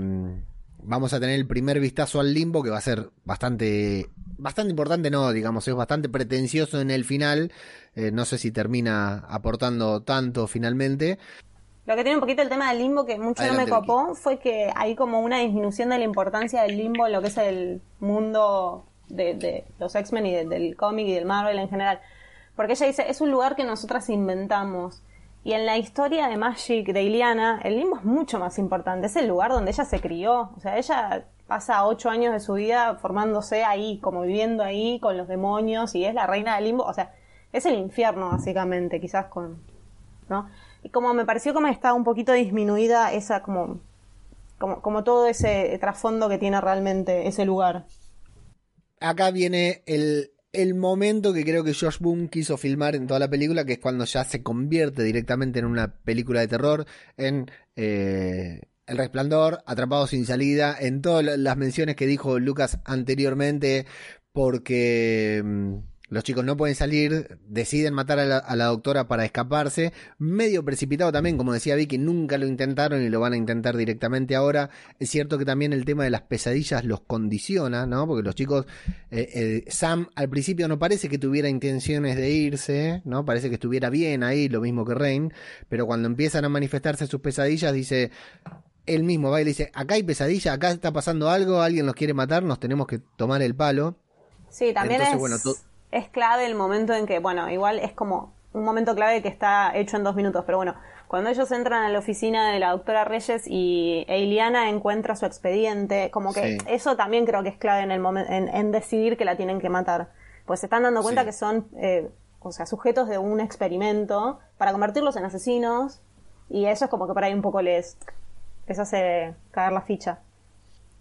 vamos a tener el primer vistazo al limbo que va a ser bastante, bastante importante, no, digamos, es bastante pretencioso en el final, Eh, no sé si termina aportando tanto finalmente. Lo que tiene un poquito el tema del limbo que mucho Adelante, no me copó fue que hay como una disminución de la importancia del limbo en lo que es el mundo de, de los X-Men y de- del cómic y del Marvel en general. Porque ella dice, es un lugar que nosotras inventamos. Y en la historia de Magic de Iliana, el limbo es mucho más importante. Es el lugar donde ella se crió. O sea, ella pasa ocho años de su vida formándose ahí, como viviendo ahí con los demonios y es la reina del limbo. O sea, es el infierno básicamente, quizás con, ¿no? Y como me pareció como está un poquito disminuida esa como como, como todo ese trasfondo que tiene realmente ese lugar. acá viene el, el momento que creo que Josh Boone quiso filmar en toda la película, que es cuando ya se convierte directamente en una película de terror, en eh, El Resplandor, Atrapado sin salida, en todas las menciones que dijo Lucas anteriormente, porque... los chicos no pueden salir, deciden matar a la, a la doctora para escaparse. Medio precipitado también, como decía Vicky, nunca lo intentaron y lo van a intentar directamente ahora. Es cierto que también el tema de las pesadillas los condiciona, ¿no? Porque los chicos, eh, eh, Sam al principio no parece que tuviera intenciones de irse, ¿no? Parece que estuviera bien ahí, lo mismo que Rain, pero cuando empiezan a manifestarse sus pesadillas dice, él mismo va y le dice, acá hay pesadilla, acá está pasando algo, alguien nos quiere matar, nos tenemos que tomar el palo. Sí, también Entonces, es, bueno, es clave el momento en que, bueno, igual es como un momento clave que está hecho en dos minutos, pero bueno, cuando ellos entran a la oficina de la doctora Reyes y Eliana encuentra su expediente, como que Sí. eso también creo que es clave en el momento, en, en decidir que la tienen que matar. Pues se están dando cuenta Sí. que son, eh, o sea, sujetos de un experimento para convertirlos en asesinos y eso es como que por ahí un poco les, les hace caer la ficha.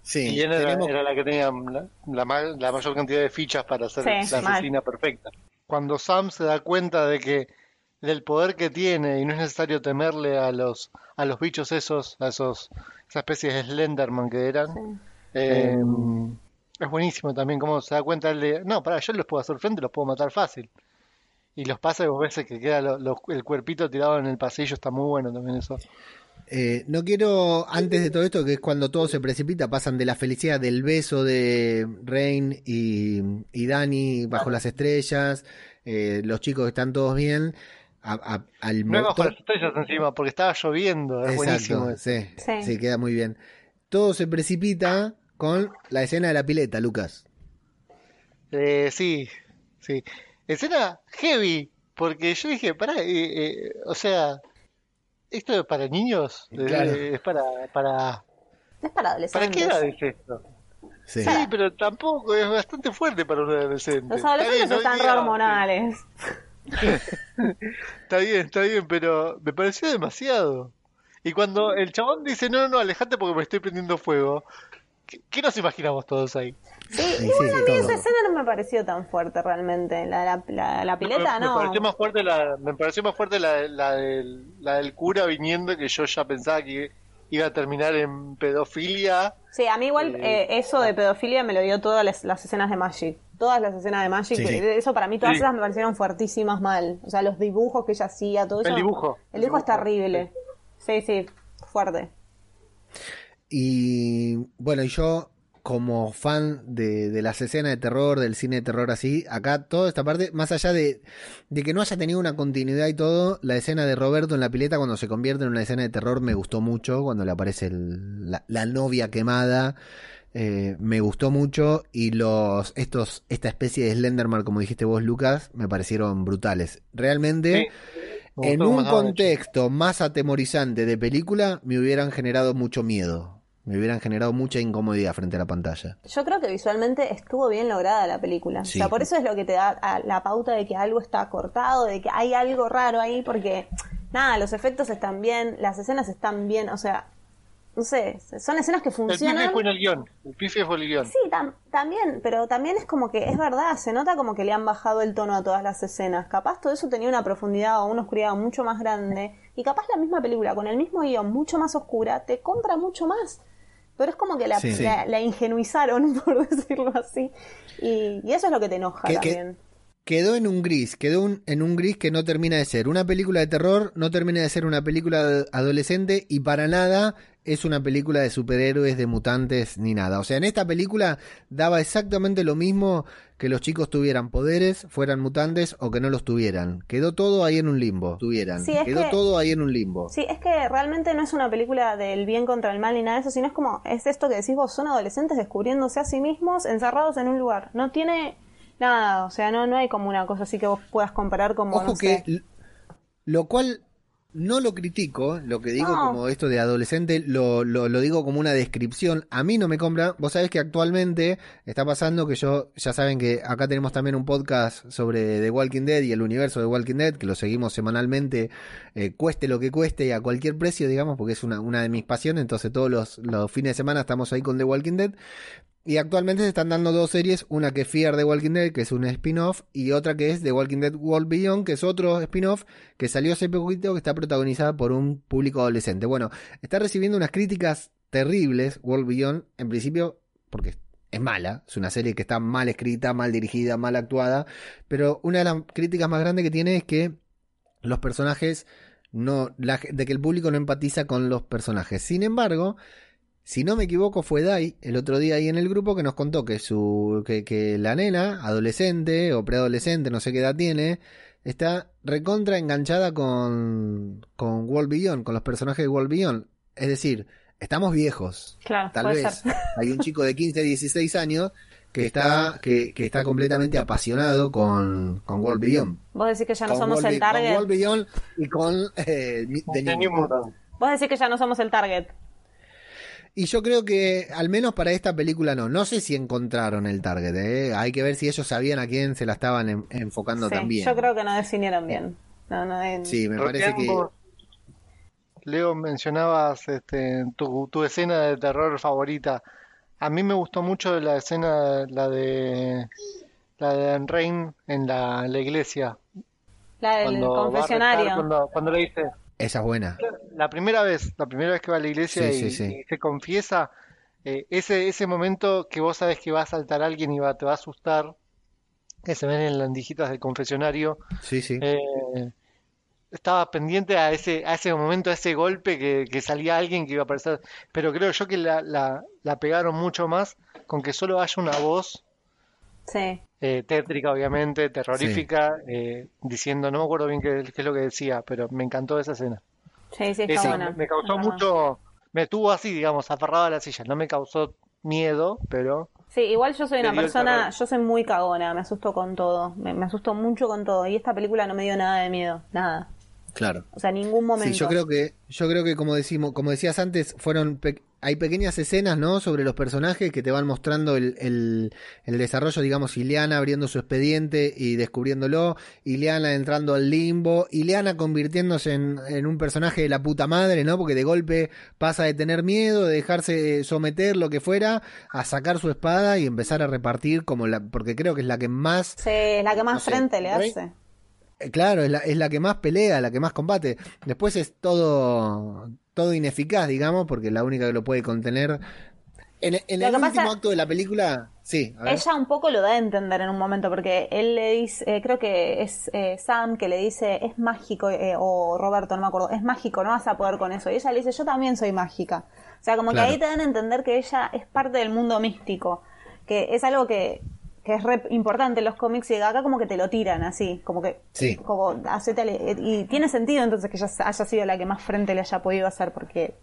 Sí, y ella era, tenemos- era la que tenía la, la ma- la mayor cantidad de fichas para ser Sí, la mal. asesina perfecta. Cuando Sam se da cuenta de que del poder que tiene y no es necesario temerle a los a los bichos esos, a esos esa especie de Slenderman que eran, eh, es buenísimo también cómo se da cuenta él de, no, para yo los puedo hacer frente, los puedo matar fácil. Y los pasa y vos ves que queda lo- lo- el cuerpito tirado en el pasillo, está muy bueno también eso. Eh, no quiero, antes de todo esto, que es cuando todo se precipita, pasan de la felicidad del beso de Rain y, y Dani bajo las estrellas, eh, los chicos están todos bien, a- a- al No bajo las estrellas encima, porque estaba lloviendo, es buenísimo. Sí, Sí. sí, queda muy bien. Todo se precipita con la escena de la pileta, Lucas. Eh, sí, sí. Escena heavy, porque yo dije, pará, eh, eh, o sea, ¿esto es para niños? Eh, Claro. es para, para... Es para ¿Para adolescentes. qué edad es esto? Sí. Sí, pero tampoco, es bastante fuerte para un adolescente. Los Está adolescentes bien, hoy están hormonales. Está bien, está bien, pero me pareció demasiado. Y cuando el chabón dice, no, no, no, alejate porque me estoy prendiendo fuego, ¿qué, qué nos imaginamos todos ahí? Sí, Sí, igual sí, a mí todo. esa escena no me pareció tan fuerte realmente. La, la, la, la pileta me, no. Me pareció más fuerte la, me pareció más fuerte la, la, del, la del cura viniendo que yo ya pensaba que iba a terminar en pedofilia. Sí, a mí igual Eh, eh, eso de pedofilia me lo dio todas las, las escenas de Magic. Todas las escenas de Magic, Sí, sí. eh, eso para mí todas Sí. esas me parecieron fuertísimas mal. O sea, los dibujos que ella hacía, todo eso. El dibujo. El dibujo es terrible. Sí, sí, fuerte. Y bueno, y yo como fan de, de las escenas de terror, del cine de terror así, acá toda esta parte, más allá de, de que no haya tenido una continuidad y todo, la escena de Roberto en la pileta cuando se convierte en una escena de terror me gustó mucho, cuando le aparece el- la, la novia quemada. eh, me gustó mucho y los estos esta especie de Slenderman como dijiste vos Lucas me parecieron brutales realmente Me en un contexto más atemorizante de película, me hubieran generado mucho miedo. Me hubieran generado mucha incomodidad frente a la pantalla. Yo creo que visualmente estuvo bien lograda la película. Sí. O sea, por eso es lo que te da a- la pauta de que algo está cortado, de que hay algo raro ahí, porque nada, los efectos están bien, las escenas están bien, o sea, no sé, son escenas que El pife funcionan. fue en el guion. El pife fue el guion. Sí, tam- también, pero también es como que es verdad, se nota como que le han bajado el tono a todas las escenas. Capaz todo eso tenía una profundidad o una oscuridad mucho más grande. Y capaz la misma película, con el mismo guion, mucho más oscura, te compra mucho más. Pero es como que la, Sí. la, la ingenuizaron, por decirlo así. Y, y eso es lo que te enoja también. Quedó en un gris, quedó un- en un gris que no termina de ser una película de terror, no termina de ser una película adolescente y para nada es una película de superhéroes, de mutantes, ni nada. O sea, en esta película daba exactamente lo mismo que los chicos tuvieran poderes, fueran mutantes o que no los tuvieran. Quedó todo ahí en un limbo. Tuvieran. Sí, Quedó que- todo ahí en un limbo. Sí, es que realmente no es una película del bien contra el mal ni nada de eso, sino es como, es esto que decís vos, son adolescentes descubriéndose a sí mismos encerrados en un lugar. No tiene nada, o sea, no, no hay como una cosa así que vos puedas comparar como, Ojo no que sé. lo cual no lo critico, lo que digo No. como esto de adolescente, lo, lo, lo digo como una descripción. A mí no me compra. Vos sabés que actualmente está pasando que yo, ya saben que acá tenemos también un podcast sobre The Walking Dead y el universo de Walking Dead, que lo seguimos semanalmente, eh, cueste lo que cueste y a cualquier precio, digamos, porque es una, una de mis pasiones. Entonces todos los, los fines de semana estamos ahí con The Walking Dead. Y actualmente se están dando dos series, una que es Fear the Walking Dead, que es un spin-off, y otra que es The Walking Dead World Beyond, que es otro spin-off que salió hace poquito, que está protagonizada por un público adolescente. Bueno, está recibiendo unas críticas terribles, World Beyond, en principio, porque es mala, es una serie que está mal escrita, mal dirigida, mal actuada, pero una de las críticas más grandes que tiene es que los personajes no, la- de que el público no empatiza con los personajes. Sin embargo, si no me equivoco, fue Dai el otro día ahí en el grupo que nos contó que su que, que la nena, adolescente o preadolescente, no sé qué edad tiene, está recontra enganchada con, con World Beyond, con los personajes de World Beyond. Es decir, estamos viejos. Claro, Tal puede vez ser. hay un chico de 15, 16 años que está, que, que está completamente apasionado con, con World Beyond. Vos decís que ya no Con somos World el Be- con target. World Beyond y con eh, The New. Mutant. Vos decís que ya no somos el target. Y yo creo que, al menos para esta película, no. No sé si encontraron el target. ¿eh? Hay que ver si ellos sabían a quién se la estaban en- enfocando Sí, también. Yo creo que no definieron bien. No, no, en- Sí, me Porque parece que. Leo, mencionabas este, tu, tu escena de terror favorita. A mí me gustó mucho la escena, la de la de Rain en la, la iglesia. La del confesionario. cuando, cuando le dice, Esa es buena. la primera vez, la primera vez que va a la iglesia Sí, y, sí, sí. y se confiesa, eh, ese, ese momento que vos sabes que va a saltar alguien y va, te va a asustar, que se ven en las dijitas del confesionario, Sí, sí. eh, estaba pendiente a ese, a ese momento, a ese golpe que, que salía alguien que iba a aparecer, pero creo yo que la, la, la pegaron mucho más con que solo haya una voz Sí. Eh, tétrica, obviamente, terrorífica, eh, diciendo, no me acuerdo bien qué, qué es lo que decía, pero me encantó esa escena. Sí, sí, está buena. me, me causó mucho, me tuvo así, digamos, aferrado a la silla, no me causó miedo, pero Sí, igual yo soy una persona, yo soy muy cagona, me asusto con todo, me, me asusto mucho con todo y esta película no me dio nada de miedo, nada. Claro. O sea, ningún momento. Sí, yo creo que, yo creo que como decimos, como decías antes, fueron pe- hay pequeñas escenas, ¿no? Sobre los personajes que te van mostrando el, el, el desarrollo, digamos, Ileana abriendo su expediente y descubriéndolo, Ileana entrando al limbo, Ileana convirtiéndose en, en un personaje de la puta madre, ¿no? Porque de golpe pasa de tener miedo, de dejarse someter, lo que fuera, a sacar su espada y empezar a repartir como la, porque creo que es la que más Sí, la que más No sé, frente le hace. Eh, Claro, es la, es la que más pelea, la que más combate. Después es todo, todo ineficaz, digamos, porque la única que lo puede contener. En, el último acto de la película, sí, a ver. Ella un poco lo da a entender en un momento, porque él le dice, eh, creo que es eh, Sam que le dice, es mágico, eh, o Roberto, no me acuerdo, es mágico, no vas a poder con eso. Y ella le dice, yo también soy mágica. O sea, como Claro. que ahí te dan a entender que ella es parte del mundo místico, que es algo que, que es re importante en los cómics y acá como que te lo tiran así, como que, Sí. como, hacete- y tiene sentido entonces que ella haya sido la que más frente le haya podido hacer, porque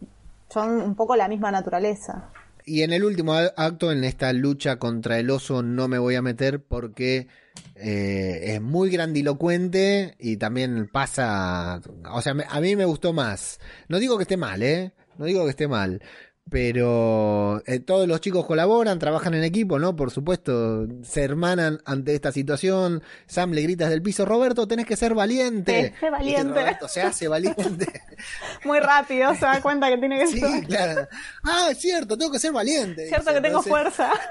son un poco la misma naturaleza. Y en el último acto, en esta lucha contra el oso, no me voy a meter porque eh, es muy grandilocuente y también pasa. O sea, a mí me gustó más. No digo que esté mal, ¿eh? No digo que esté mal. Pero eh, todos los chicos colaboran, trabajan en equipo, ¿no? Por supuesto, se hermanan ante esta situación. Sam le grita desde el piso, Roberto, tenés que ser valiente. Sí, valiente. Roberto se hace valiente. Muy rápido, se da cuenta que tiene que sí, ser. claro. Ah, es cierto, tengo que ser valiente. Cierto dice. que tengo fuerza.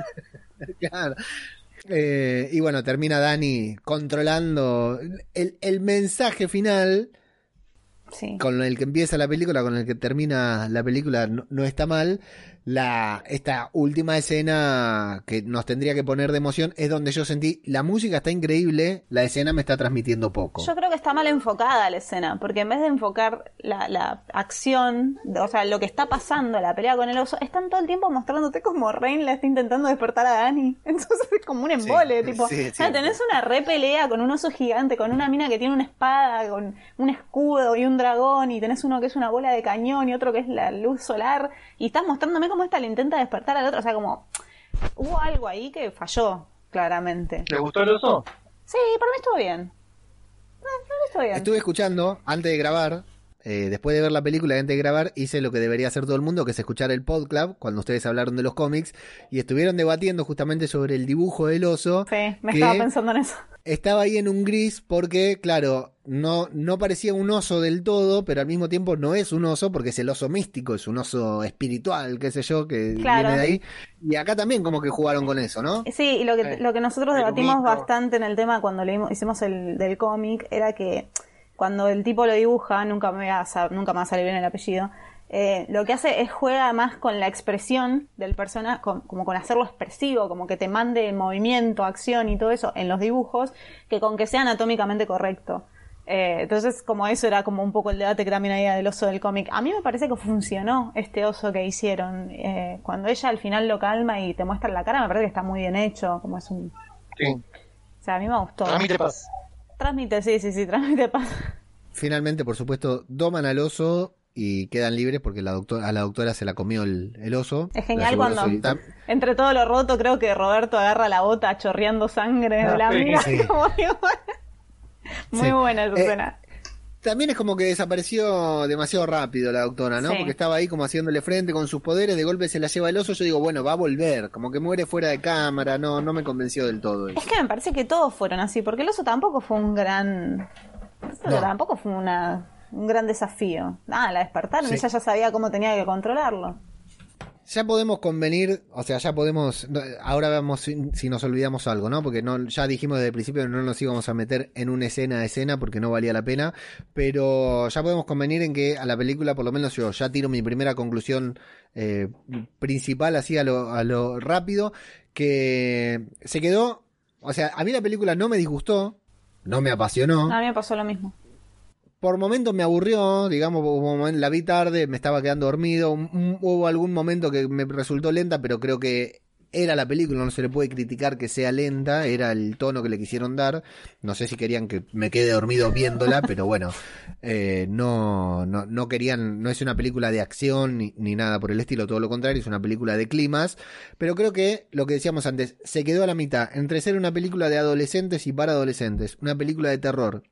Claro. Eh, y bueno, termina Dani controlando el, el mensaje final Con el que empieza la película, con el que termina la película, no está mal. La, esta última escena que nos tendría que poner de emoción es donde yo sentí la música está increíble, la escena me está transmitiendo poco. Yo creo que está mal enfocada la escena, porque en vez de enfocar la, la acción, o sea, lo que está pasando, la pelea con el oso, están todo el tiempo mostrándote como Rain le está intentando despertar a Dani. Entonces es como un embole, Sí, tipo, sí, o sea, tenés una re pelea con un oso gigante, con una mina que tiene una espada, con un escudo y un dragón, y tenés uno que es una bola de cañón y otro que es la luz solar, y estás mostrándome cómo esta le intenta despertar al otro, o sea, como hubo algo ahí que falló, claramente. ¿les gustó el oso? Sí, para mí estuvo bien. Para mí estuvo bien. Estuve escuchando antes de grabar eh, después de ver la película y antes de grabar, hice lo que debería hacer todo el mundo, que es escuchar el podcast cuando ustedes hablaron de los cómics y estuvieron debatiendo justamente sobre el dibujo del oso. Sí, me que estaba pensando en eso. Estaba ahí en un gris porque, claro, no, no parecía un oso del todo, pero al mismo tiempo no es un oso porque es el oso místico, es un oso espiritual, qué sé yo, que Claro. viene de ahí. Y acá también como que jugaron con eso, ¿no? Sí, y lo que, lo que nosotros El debatimos bastante en el tema cuando leímos, hicimos el del cómic era que cuando el tipo lo dibuja, nunca me, va a, nunca me va a salir bien el apellido, eh, lo que hace es juega más con la expresión del personaje, como con hacerlo expresivo, como que te mande movimiento, acción y todo eso en los dibujos, que con que sea anatómicamente correcto. Eh, entonces, como eso era como un poco el debate que también había del oso del cómic. A mí me parece que funcionó este oso que hicieron. Eh, cuando ella al final lo calma y te muestra la cara, me parece que está muy bien hecho. Como es un. Sí. O sea, a mí me gustó. Trámite paz. Transmite, sí, sí, sí, transmite paz. Finalmente, por supuesto, doman al oso y quedan libres porque la doctora, a la doctora se la comió el, el oso. Es genial La cuando-. Entre todo lo roto, creo que Roberto agarra la bota chorreando sangre de la Ah, sí, amiga. sí. como digo, Muy Sí. buena esa Eh, escena. También es como que desapareció demasiado rápido la doctora, ¿no? Sí. Porque estaba ahí como haciéndole frente con sus poderes, de golpe se la lleva el oso, yo digo, bueno, va a volver, como que muere fuera de cámara, no, no me convenció del todo. eso. Es que me parece que todos fueron así, porque el oso tampoco fue un gran. No. Tampoco fue una, un gran desafío. Nada, la despertaron Sí. ella ya sabía cómo tenía que controlarlo. Ya podemos convenir, o sea, ya podemos, ahora vemos si, si nos olvidamos algo, ¿no? Porque no, ya dijimos desde el principio que no nos íbamos a meter en una escena a escena porque no valía la pena, pero ya podemos convenir en que a la película, por lo menos yo, ya tiro mi primera conclusión eh, principal así a lo, a lo rápido, que se quedó, o sea, a mí la película no me disgustó, no me apasionó, A mí me pasó lo mismo. Por momentos me aburrió, digamos, la vi tarde, me estaba quedando dormido, hubo algún momento que me resultó lenta, pero creo que era la película, no se le puede criticar que sea lenta, era el tono que le quisieron dar, no sé si querían que me quede dormido viéndola, pero bueno, eh, no, no, no querían, no es una película de acción ni, ni nada por el estilo, todo lo contrario, es una película de climas, pero creo que lo que decíamos antes, se quedó a la mitad, entre ser una película de adolescentes y para adolescentes, una película de terror,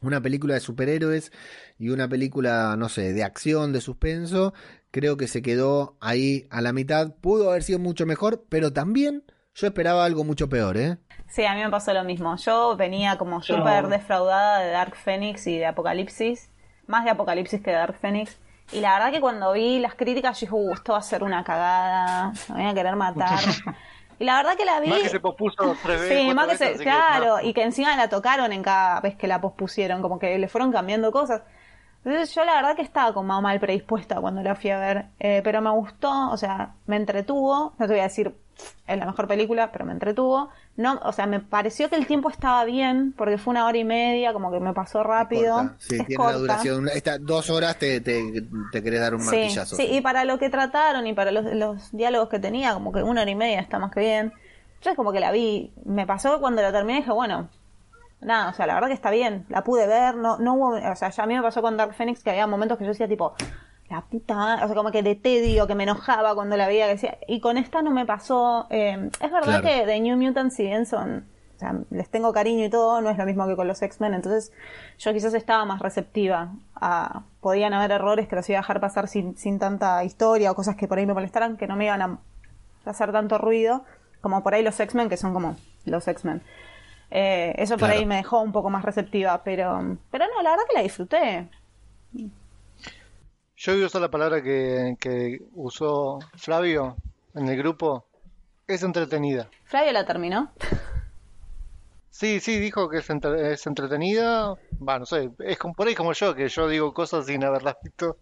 una película de superhéroes y una película, no sé, de acción, de suspenso, creo que se quedó ahí a la mitad. Pudo haber sido mucho mejor, pero también yo esperaba algo mucho peor, ¿eh? Sí, a mí me pasó lo mismo. Yo venía como súper defraudada de Dark Phoenix y de Apocalipsis. Más de Apocalipsis que de Dark Phoenix. Y la verdad que cuando vi las críticas, yo dije, uh, esto va a ser una cagada. Me voy a querer matar. y la verdad que la vi. Más que se pospuso tres veces. Sí, más que veces, se, claro, no. y que encima la tocaron en cada vez que la pospusieron, como que le fueron cambiando cosas. Entonces yo la verdad que estaba como mal predispuesta cuando la fui a ver, eh, pero me gustó, o sea, me entretuvo, no te voy a decir es la mejor película, pero me entretuvo. No, o sea, me pareció que el tiempo estaba bien, porque fue una hora y media, como que me pasó rápido. Corta. Sí, Es tiene corta. la duración. Esta, dos horas te, te, te querés dar un Sí, martillazo. sí, y para lo que trataron y para los, los diálogos que tenía, como que una hora y media está más que bien. Yo es como que la vi, me pasó cuando la terminé dije, bueno, nada, o sea, la verdad que está bien, la pude ver, no, no hubo, o sea, ya a mí me pasó con Dark Phoenix que había momentos que yo decía tipo, la puta madre, o sea, como que de tedio, que me enojaba cuando la veía, que decía, y con esta no me pasó, eh, es verdad Claro. que The New Mutants, si bien son, o sea, les tengo cariño y todo, no es lo mismo que con los X-Men, entonces yo quizás estaba más receptiva a, podían haber errores que los iba a dejar pasar sin, sin tanta historia o cosas que por ahí me molestaran, que no me iban a hacer tanto ruido, como por ahí los X-Men, que son como los X-Men. Eh, eso por Claro. ahí me dejó un poco más receptiva, pero, pero no, la verdad que la disfruté. Yo voy a usar la palabra que, que usó Flavio en el grupo. Es entretenida. Flavio la terminó. Sí, sí, dijo que es, entre- es entretenida. Va, no sé, es como, por ahí como yo, que yo digo cosas sin haberlas visto.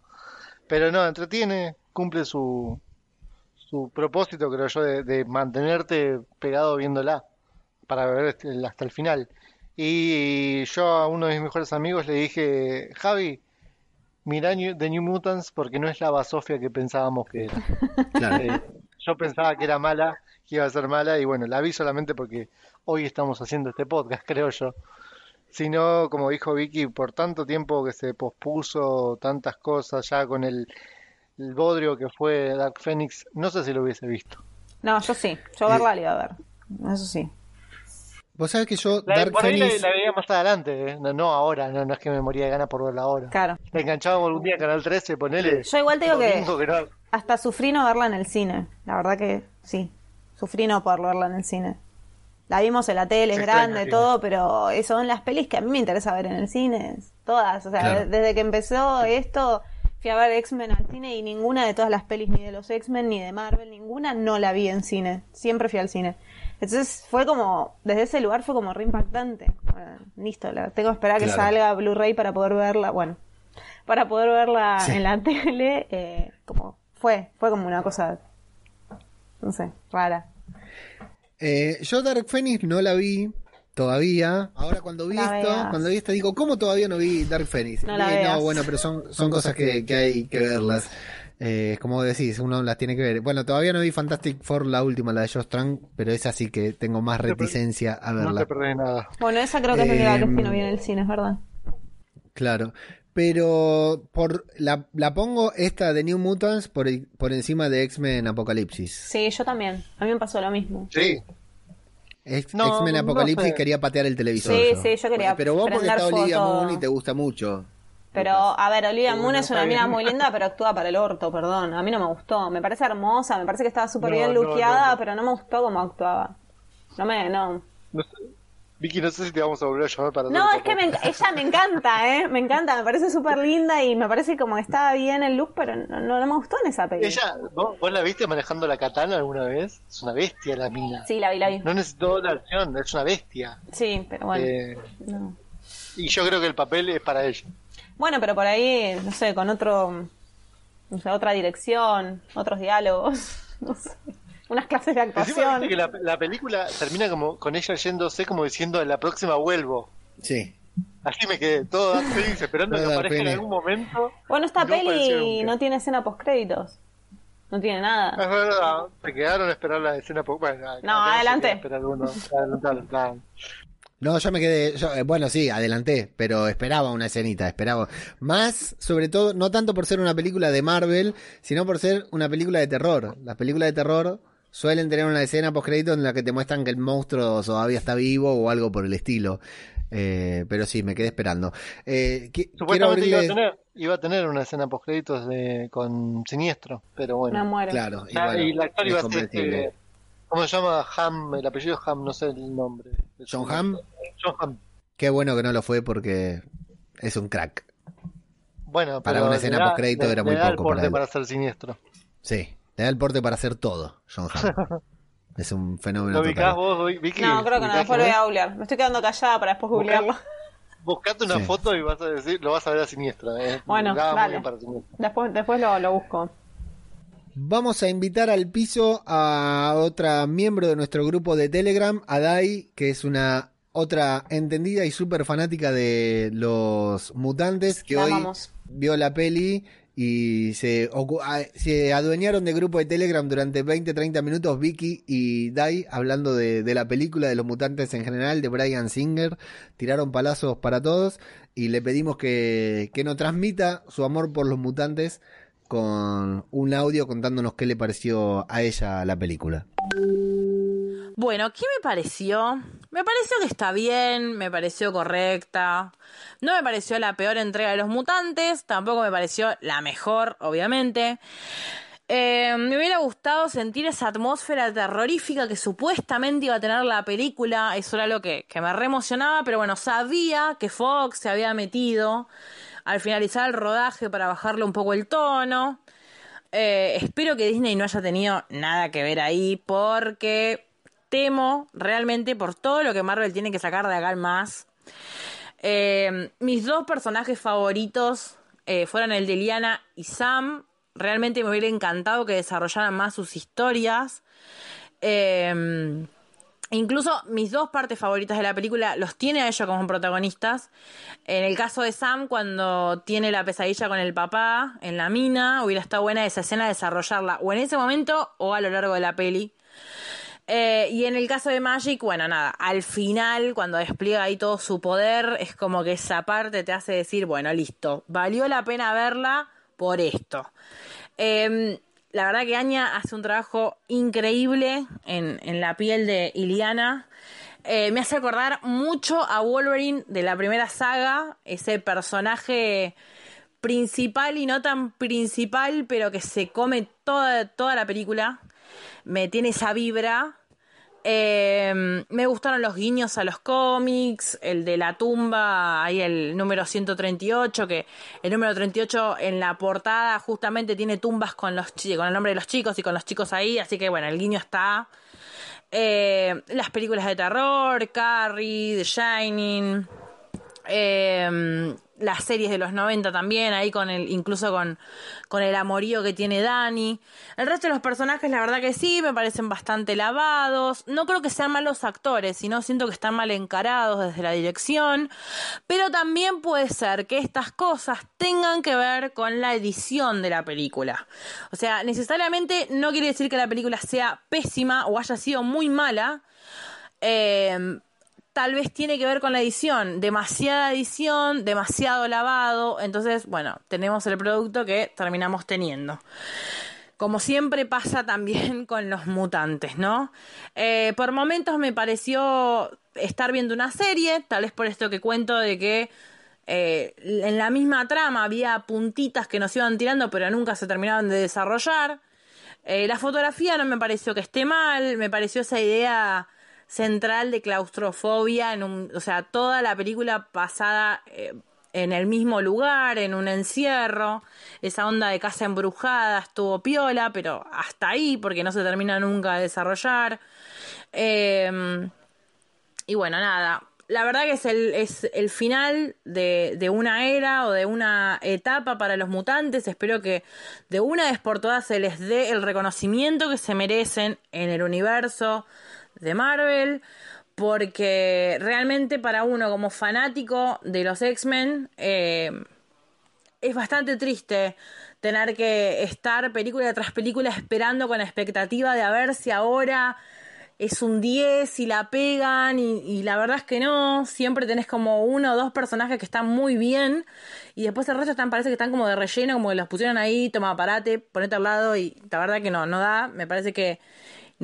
Pero no, entretiene, cumple su, su propósito, creo yo, de, de mantenerte pegado viéndola para ver este- hasta el final. Y yo a uno de mis mejores amigos le dije, Javi, mira New- The New Mutants porque no es la basofia que pensábamos que era. Claro. Eh, yo pensaba que era mala, que iba a ser mala, y bueno, la vi solamente porque hoy estamos haciendo este podcast, creo yo. Sino, como dijo Vicky, por tanto tiempo que se pospuso tantas cosas ya con el, el bodrio que fue Dark Phoenix, no sé si lo hubiese visto. No, yo sí, yo verla la iba a ver. Eso sí. Vos sabés que yo, La, Dark por ahí la, Phoenix. la veía más adelante, eh. no, no ahora, no, no es que me moría de ganas por verla ahora. Claro. La enganchábamos algún día en Canal 13, ponele. Yo igual te digo que que no- hasta sufrí no verla en el cine. La verdad que sí. Sufrí no poder verla en el cine. La vimos en la tele, es grande, todo, pero son las pelis que a mí me interesa ver en el cine. Todas. O sea, Claro. desde que empezó esto, fui a ver X-Men al cine y ninguna de todas las pelis, ni de los X-Men, ni de Marvel, ninguna no la vi en cine. Siempre fui al cine. Entonces fue como, desde ese lugar fue como re impactante. Bueno, listo, la, tengo que esperar que Claro. salga Blu-ray para poder verla. Bueno, para poder verla Sí. en la tele, eh, como fue, fue como una cosa, no sé, rara. Eh, yo Dark Phoenix no la vi todavía. Ahora cuando vi La esto, veas. cuando vi esto digo, ¿cómo todavía no vi Dark Phoenix? No la Eh, veas. bueno, pero son, son cosas que, que hay que verlas. Eh, como decís, uno las tiene que ver. Bueno, todavía no vi Fantastic Four, la última, la de Josh Trank, pero esa sí que tengo más reticencia a no verla. te perdés nada. Bueno, esa creo que es la única que Em, no vi en el cine, es verdad. Claro. Pero por la, la pongo esta de New Mutants por, por encima de X-Men Apocalipsis. Sí, yo también. A mí me pasó lo mismo. Sí, Ex- No, X-Men no Apocalipsis sé. quería patear el televisor. Sí, sí, yo quería Pero vos porque está Olivia. Moon y te gusta mucho. Pero, a ver, Olivia Moon es una mina muy linda, pero actúa para el orto, perdón. A mí no me gustó. Me parece hermosa, me parece que estaba súper bien luqueada, pero no me gustó cómo actuaba. No me, no. Vicky, no sé si te vamos a volver a llamar para No, es que me, ella me encanta, ¿eh? Me encanta, me parece súper linda y me parece como que estaba bien el look, pero no, no, no me gustó en esa peli. Ella, ¿vos, vos la viste manejando la katana alguna vez? Es una bestia la mina. Sí, la vi, la vi. No necesitó la acción, es una bestia. Sí, pero bueno. Eh, no. y yo creo que el papel es para ella. Bueno, pero por ahí, no sé, con otro, no sé, otra dirección, otros diálogos, no sé, unas clases de actuación. viste que la, la película termina como con ella yéndose como diciendo en la próxima vuelvo. Sí. Así me quedé todo feliz esperando que aparezca en algún momento. Bueno, esta No peli no tiene escena post créditos. No tiene Es nada. verdad, se quedaron a esperar la escena. po- Bueno, No, adelante. queda a No, yo me quedé, yo, eh, bueno, sí, adelanté, pero esperaba una escenita, esperaba. Más, sobre todo, no tanto por ser una película de Marvel, sino por ser una película de terror. Las películas de terror suelen tener una escena post crédito en la que te muestran que el monstruo todavía está vivo o algo por el estilo. Eh, pero sí, me quedé esperando. Eh, quiero Supuestamente iba a, tener, iba a tener una escena post créditos de, con Siniestro, pero bueno. Muero. Claro, y, Ah, bueno, y el actor iba a ser este, ¿Cómo se llama? Ham, el apellido Ham, no sé el nombre. ¿John Hamm? John Hamm. Qué bueno que no lo fue porque es un crack. Bueno, Para pero una le escena da- postcrédito le- era le muy da el poco para porte él. para ser siniestro. Sí, le da el porte para hacer todo, John Hamm. es un fenómeno ¿Lo ubicás vos, Vicky? No, creo que no, ¿Ubicás después lo voy es? a googlear. Me estoy quedando callada para después googlearlo. Buscate una Sí. foto y vas a decir, lo vas a ver a siniestra. eh. Bueno, Da dale. para Siniestro. Después, después lo, lo busco. Vamos a invitar al piso a otra miembro de nuestro grupo de Telegram, a Dai, que es una otra entendida y súper fanática de los mutantes, que La hoy amamos. vio la peli y se, se adueñaron del grupo de Telegram durante 20-30 minutos Vicky y Dai hablando de, de la película de los mutantes en general, de Brian Singer, tiraron palazos para todos y le pedimos que, que nos transmita su amor por los mutantes con un audio contándonos qué le pareció a ella la película. Bueno, ¿qué me pareció? Me pareció que está bien, me pareció correcta. No me pareció la peor entrega de los mutantes, tampoco me pareció la mejor, obviamente. Eh, me hubiera gustado sentir esa atmósfera terrorífica que supuestamente iba a tener la película. Eso era lo que, que me re emocionaba, pero bueno, sabía que Fox se había metido al finalizar el rodaje para bajarle un poco el tono. Eh, espero que Disney no haya tenido nada que ver ahí porque temo realmente por todo lo que Marvel tiene que sacar de acá en más. Eh, mis dos personajes favoritos eh, fueron el de Liana y Sam. Realmente me hubiera encantado que desarrollaran más sus historias. Eh, Incluso mis dos partes favoritas de la película los tiene a ellos como protagonistas. En el caso de Sam, cuando tiene la pesadilla con el papá en la mina, hubiera estado buena esa escena desarrollarla o en ese momento o a lo largo de la peli. Eh, y en el caso de Magic, bueno, nada, al final, cuando despliega ahí todo su poder, es como que esa parte te hace decir, bueno, listo, valió la pena verla por esto. Eh, la verdad que Anya hace un trabajo increíble en, en la piel de Iliana. Eh, me hace acordar mucho a Wolverine de la primera saga, ese personaje principal y no tan principal, pero que se come toda, toda la película. Me tiene esa vibra. Eh, me gustaron los guiños a los cómics, el de la tumba, ahí el número 138, que el número 38 en la portada justamente tiene tumbas con, los, con el nombre de los chicos y con los chicos ahí, así que bueno, el guiño está. Eh, las películas de terror, Carrie, The Shining, eh, las series de los 90 también, ahí con el, incluso con, con el amorío que tiene Dani. El resto de los personajes, la verdad que sí, me parecen bastante lavados. No creo que sean malos actores, sino siento que están mal encarados desde la dirección. Pero también puede ser que estas cosas tengan que ver con la edición de la película. O sea, necesariamente no quiere decir que la película sea pésima o haya sido muy mala. Eh, tal vez tiene que ver con la edición. Demasiada edición, demasiado lavado. Entonces, bueno, tenemos el producto que terminamos teniendo. Como siempre pasa también con los mutantes, ¿no? Eh, por momentos me pareció estar viendo una serie, tal vez por esto que cuento de que eh, en la misma trama había puntitas que nos iban tirando, pero nunca se terminaban de desarrollar. Eh, la fotografía no me pareció que esté mal, me pareció esa idea central de claustrofobia, en un, o sea, toda la película pasada eh, en el mismo lugar, en un encierro, esa onda de casa embrujada estuvo piola, pero hasta ahí, porque no se termina nunca de desarrollar. Eh, y bueno, nada, la verdad que es el, es el final de, una era o de una etapa para los mutantes. Espero que de una vez por todas se les dé el reconocimiento que se merecen en el universo de Marvel. Porque realmente para uno como fanático de los X-Men eh, es bastante triste tener que estar película tras película esperando con la expectativa de a ver si ahora es un 10 y la pegan y, y, la verdad es que no, siempre tenés como uno o dos personajes que están muy bien y después el resto están, parece que están como de relleno, como que los pusieron ahí, toma parate, ponete al lado y la verdad que no, no da, me parece que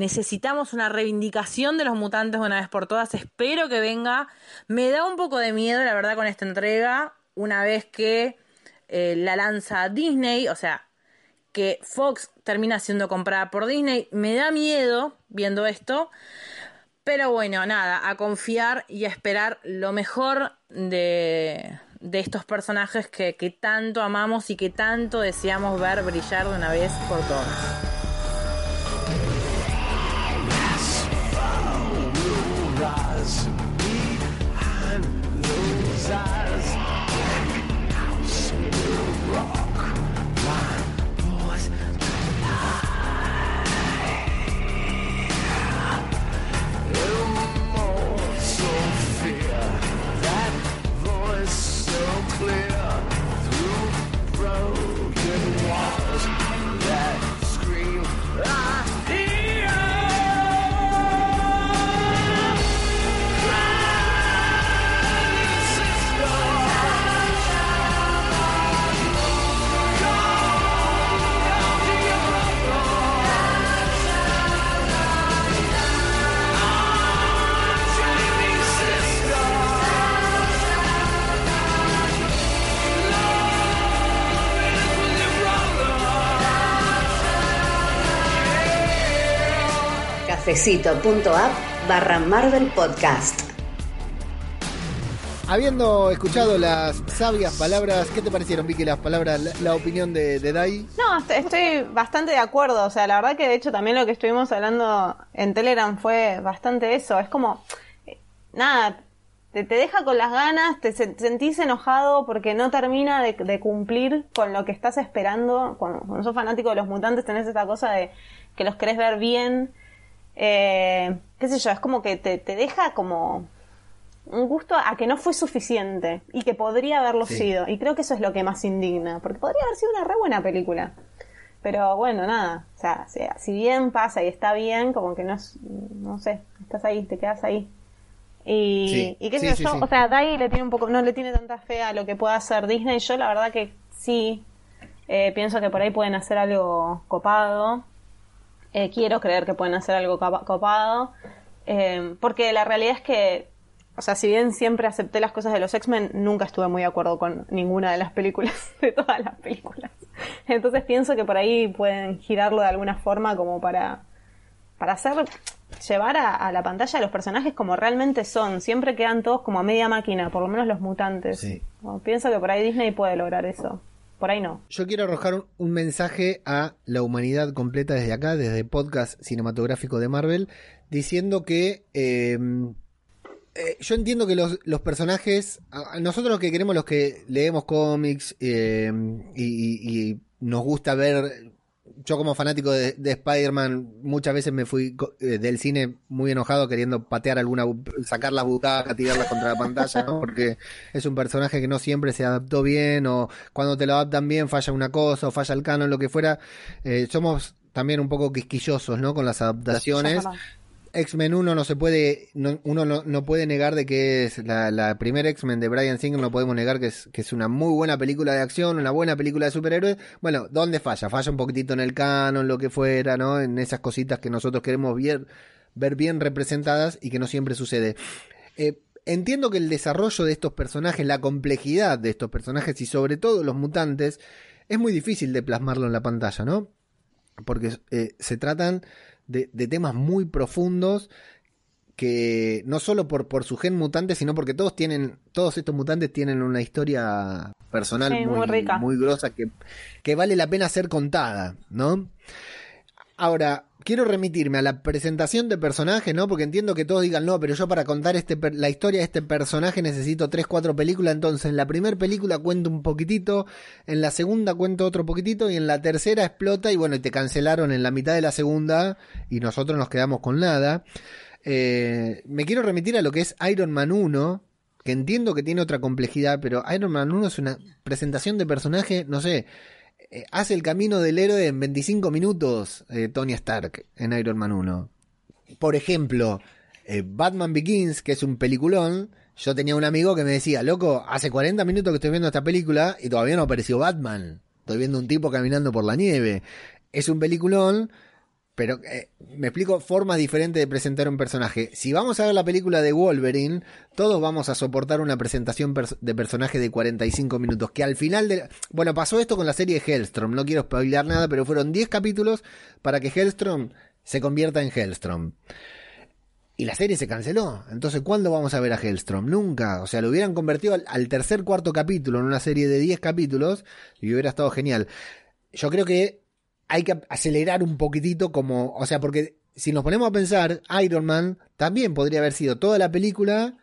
necesitamos una reivindicación de los mutantes de una vez por todas, espero que venga, me da un poco de miedo la verdad con esta entrega, una vez que eh, la lanza Disney, o sea, que Fox termina siendo comprada por Disney. Me da miedo viendo esto. Pero bueno, nada, a confiar y a esperar lo mejor de, de estos personajes que, que tanto amamos y que tanto deseamos ver brillar de una vez por todas. does. cafecito.app barra Marvel Podcast. Habiendo escuchado las sabias palabras, ¿qué te parecieron, Vicky, las palabras, la, la opinión de, de, Dai? No, estoy bastante de acuerdo. O sea, la verdad que de hecho también lo que estuvimos hablando en Telegram fue bastante eso. Es como, nada, te, te deja con las ganas, te, sentís enojado porque no termina de, de, cumplir con lo que estás esperando. Cuando, cuando sos fanático de los mutantes tenés esta cosa de que los querés ver bien. Eh, qué sé yo, es como que te, te deja como un gusto a que no fue suficiente y que podría haberlo sí. sido. Y creo que eso es lo que más indigna, porque podría haber sido una re buena película. Pero bueno, nada, o sea, si bien pasa y está bien, como que no es, no sé, estás ahí, te quedas ahí. Y, sí. y qué sé sí, yo, o sea, Dai le tiene un poco, no le tiene tanta fe a lo que pueda hacer Disney. Yo la verdad que sí, eh, pienso que por ahí pueden hacer algo copado. Eh, quiero creer que pueden hacer algo copado. Eh, porque la realidad es que, o sea, si bien siempre acepté las cosas de los X-Men, nunca estuve muy de acuerdo con ninguna de las películas, de todas las películas. Entonces pienso que por ahí pueden girarlo de alguna forma como para, para hacer, llevar a, a la pantalla a los personajes como realmente son. Siempre quedan todos como a media máquina, por lo menos los mutantes. Sí. Pienso que por ahí Disney puede lograr eso. Por ahí no. Yo quiero arrojar un, mensaje a la humanidad completa desde acá, desde podcast cinematográfico de Marvel, diciendo que eh, eh, yo entiendo que los, personajes, a- a que queremos los que leemos cómics y- y nos gusta ver, yo como fanático de, de Spider-Man muchas veces me fui eh, del cine muy enojado queriendo patear alguna, sacar las butacas, tirarlas contra la pantalla, ¿no? porque es un personaje que no siempre se adaptó bien o cuando te lo adaptan bien falla una cosa o falla el canon, lo que fuera. Eh, somos también un poco quisquillosos, ¿no? Con las adaptaciones. X-Men 1 no se puede, no- uno no, no puede negar de que es la, la primera X-Men de Brian Singer, no podemos negar que es, que es una muy buena película de acción, una buena película de superhéroes. Bueno, ¿dónde falla? Falla un poquitito en el canon, lo que fuera, ¿no? En esas cositas que nosotros queremos ver, ver bien representadas y que no siempre sucede. Eh, entiendo que el desarrollo de estos personajes, la complejidad de estos personajes y sobre todo los mutantes, es muy difícil de plasmarlo en la pantalla, ¿no? Porque eh, se tratan de, de temas muy profundos que no solo por, por su gen mutante, sino porque todos tienen, todos estos mutantes tienen una historia personal Sí, muy, muy rica. muy grosa que, que vale la pena ser contada, ¿no? Ahora, quiero remitirme a la presentación de personaje, ¿no? Porque entiendo que todos digan, no, pero yo para contar este per- la historia de este personaje necesito tres, cuatro películas. Entonces, en la primera película cuento un poquitito, en la segunda cuento otro poquitito, y en la tercera explota, y bueno, y te cancelaron en la mitad de la segunda, y nosotros nos quedamos con nada. Eh, me quiero remitir a lo que es Iron Man 1, que entiendo que tiene otra complejidad, pero Iron Man 1 es una presentación de personaje, no sé, eh, hace el camino del héroe en 25 minutos, eh, Tony Stark, en Iron Man 1. Por ejemplo, eh, Batman Begins, que es un peliculón, yo tenía un amigo que me decía, loco, hace 40 minutos que estoy viendo esta película y todavía no apareció Batman. Estoy viendo un tipo caminando por la nieve. Es un peliculón, pero eh, me explico formas diferentes de presentar un personaje. Si vamos a ver la película de Wolverine, todos vamos a soportar una presentación de personaje de 45 minutos. Que al final de. Bueno, pasó esto con la serie Hellstrom. No quiero spoilear nada, pero fueron 10 capítulos para que Hellstrom se convierta en Hellstrom. Y la serie se canceló. Entonces, ¿cuándo vamos a ver a Hellstrom? Nunca. O sea, lo hubieran convertido al, al tercer, cuarto capítulo en una serie de 10 capítulos y hubiera estado genial. Yo creo que hay que acelerar un poquitito como, o sea, porque si nos ponemos a pensar, Iron Man también podría haber sido toda la película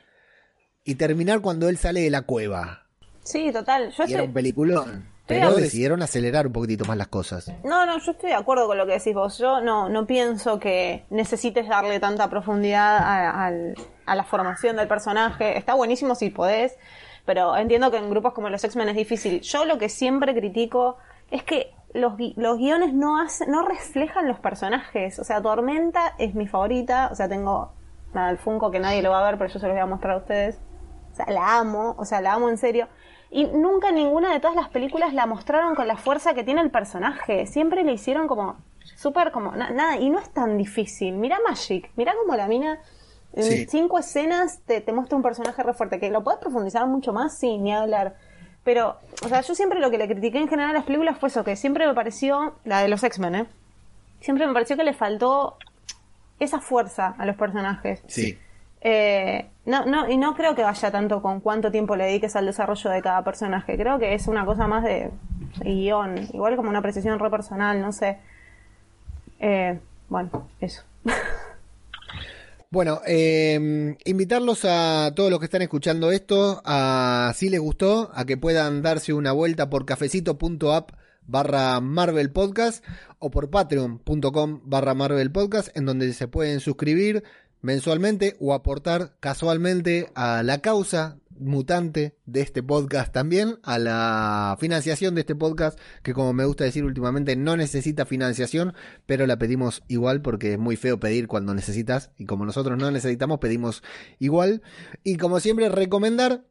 y terminar cuando él sale de la cueva. Sí, total. Yo Y era un peliculón. Pero de- decidieron acelerar un poquitito más las cosas. No, no, yo estoy de acuerdo con lo que decís vos. Yo no, no pienso que necesites darle tanta profundidad a, a la formación del personaje. Está buenísimo si podés, pero entiendo que en grupos como los X-Men es difícil. Yo lo que siempre critico es que los, gui- los guiones no, hacen, no reflejan los personajes. O sea, Tormenta es mi favorita. O sea, tengo nada, el Funko que nadie lo va a ver, pero yo se los voy a mostrar a ustedes. O sea, la amo, o sea, la amo en serio. Y nunca ninguna de todas las películas la mostraron con la fuerza que tiene el personaje. Siempre le hicieron como súper como na- nada. Y no es tan difícil. Mira Magic, mira como la mina en Sí. cinco escenas te, te muestra un personaje re fuerte. Que lo puedes profundizar mucho más, sí, ni hablar. Pero, o sea, yo siempre lo que le critiqué en general a las películas fue eso, que siempre me pareció, la de los X-Men, ¿eh? Siempre me pareció que le faltó esa fuerza a los personajes. Sí. Eh, no, no, y no creo que vaya tanto con cuánto tiempo le dediques al desarrollo de cada personaje. Creo que es una cosa más de, guion. Igual como una apreciación re personal, no sé. Eh, bueno, eso. Bueno, eh, invitarlos a todos los que están escuchando esto, a si les gustó, a que puedan darse una vuelta por cafecito.app barra Marvel Podcast o por patreon.com barra Marvel Podcast, en donde se pueden suscribir mensualmente o aportar casualmente a la causa mutante de este podcast también, a la financiación de este podcast, que como me gusta decir últimamente no necesita financiación, pero la pedimos igual porque es muy feo pedir cuando necesitas y como nosotros no necesitamos pedimos igual. Y como siempre recomendar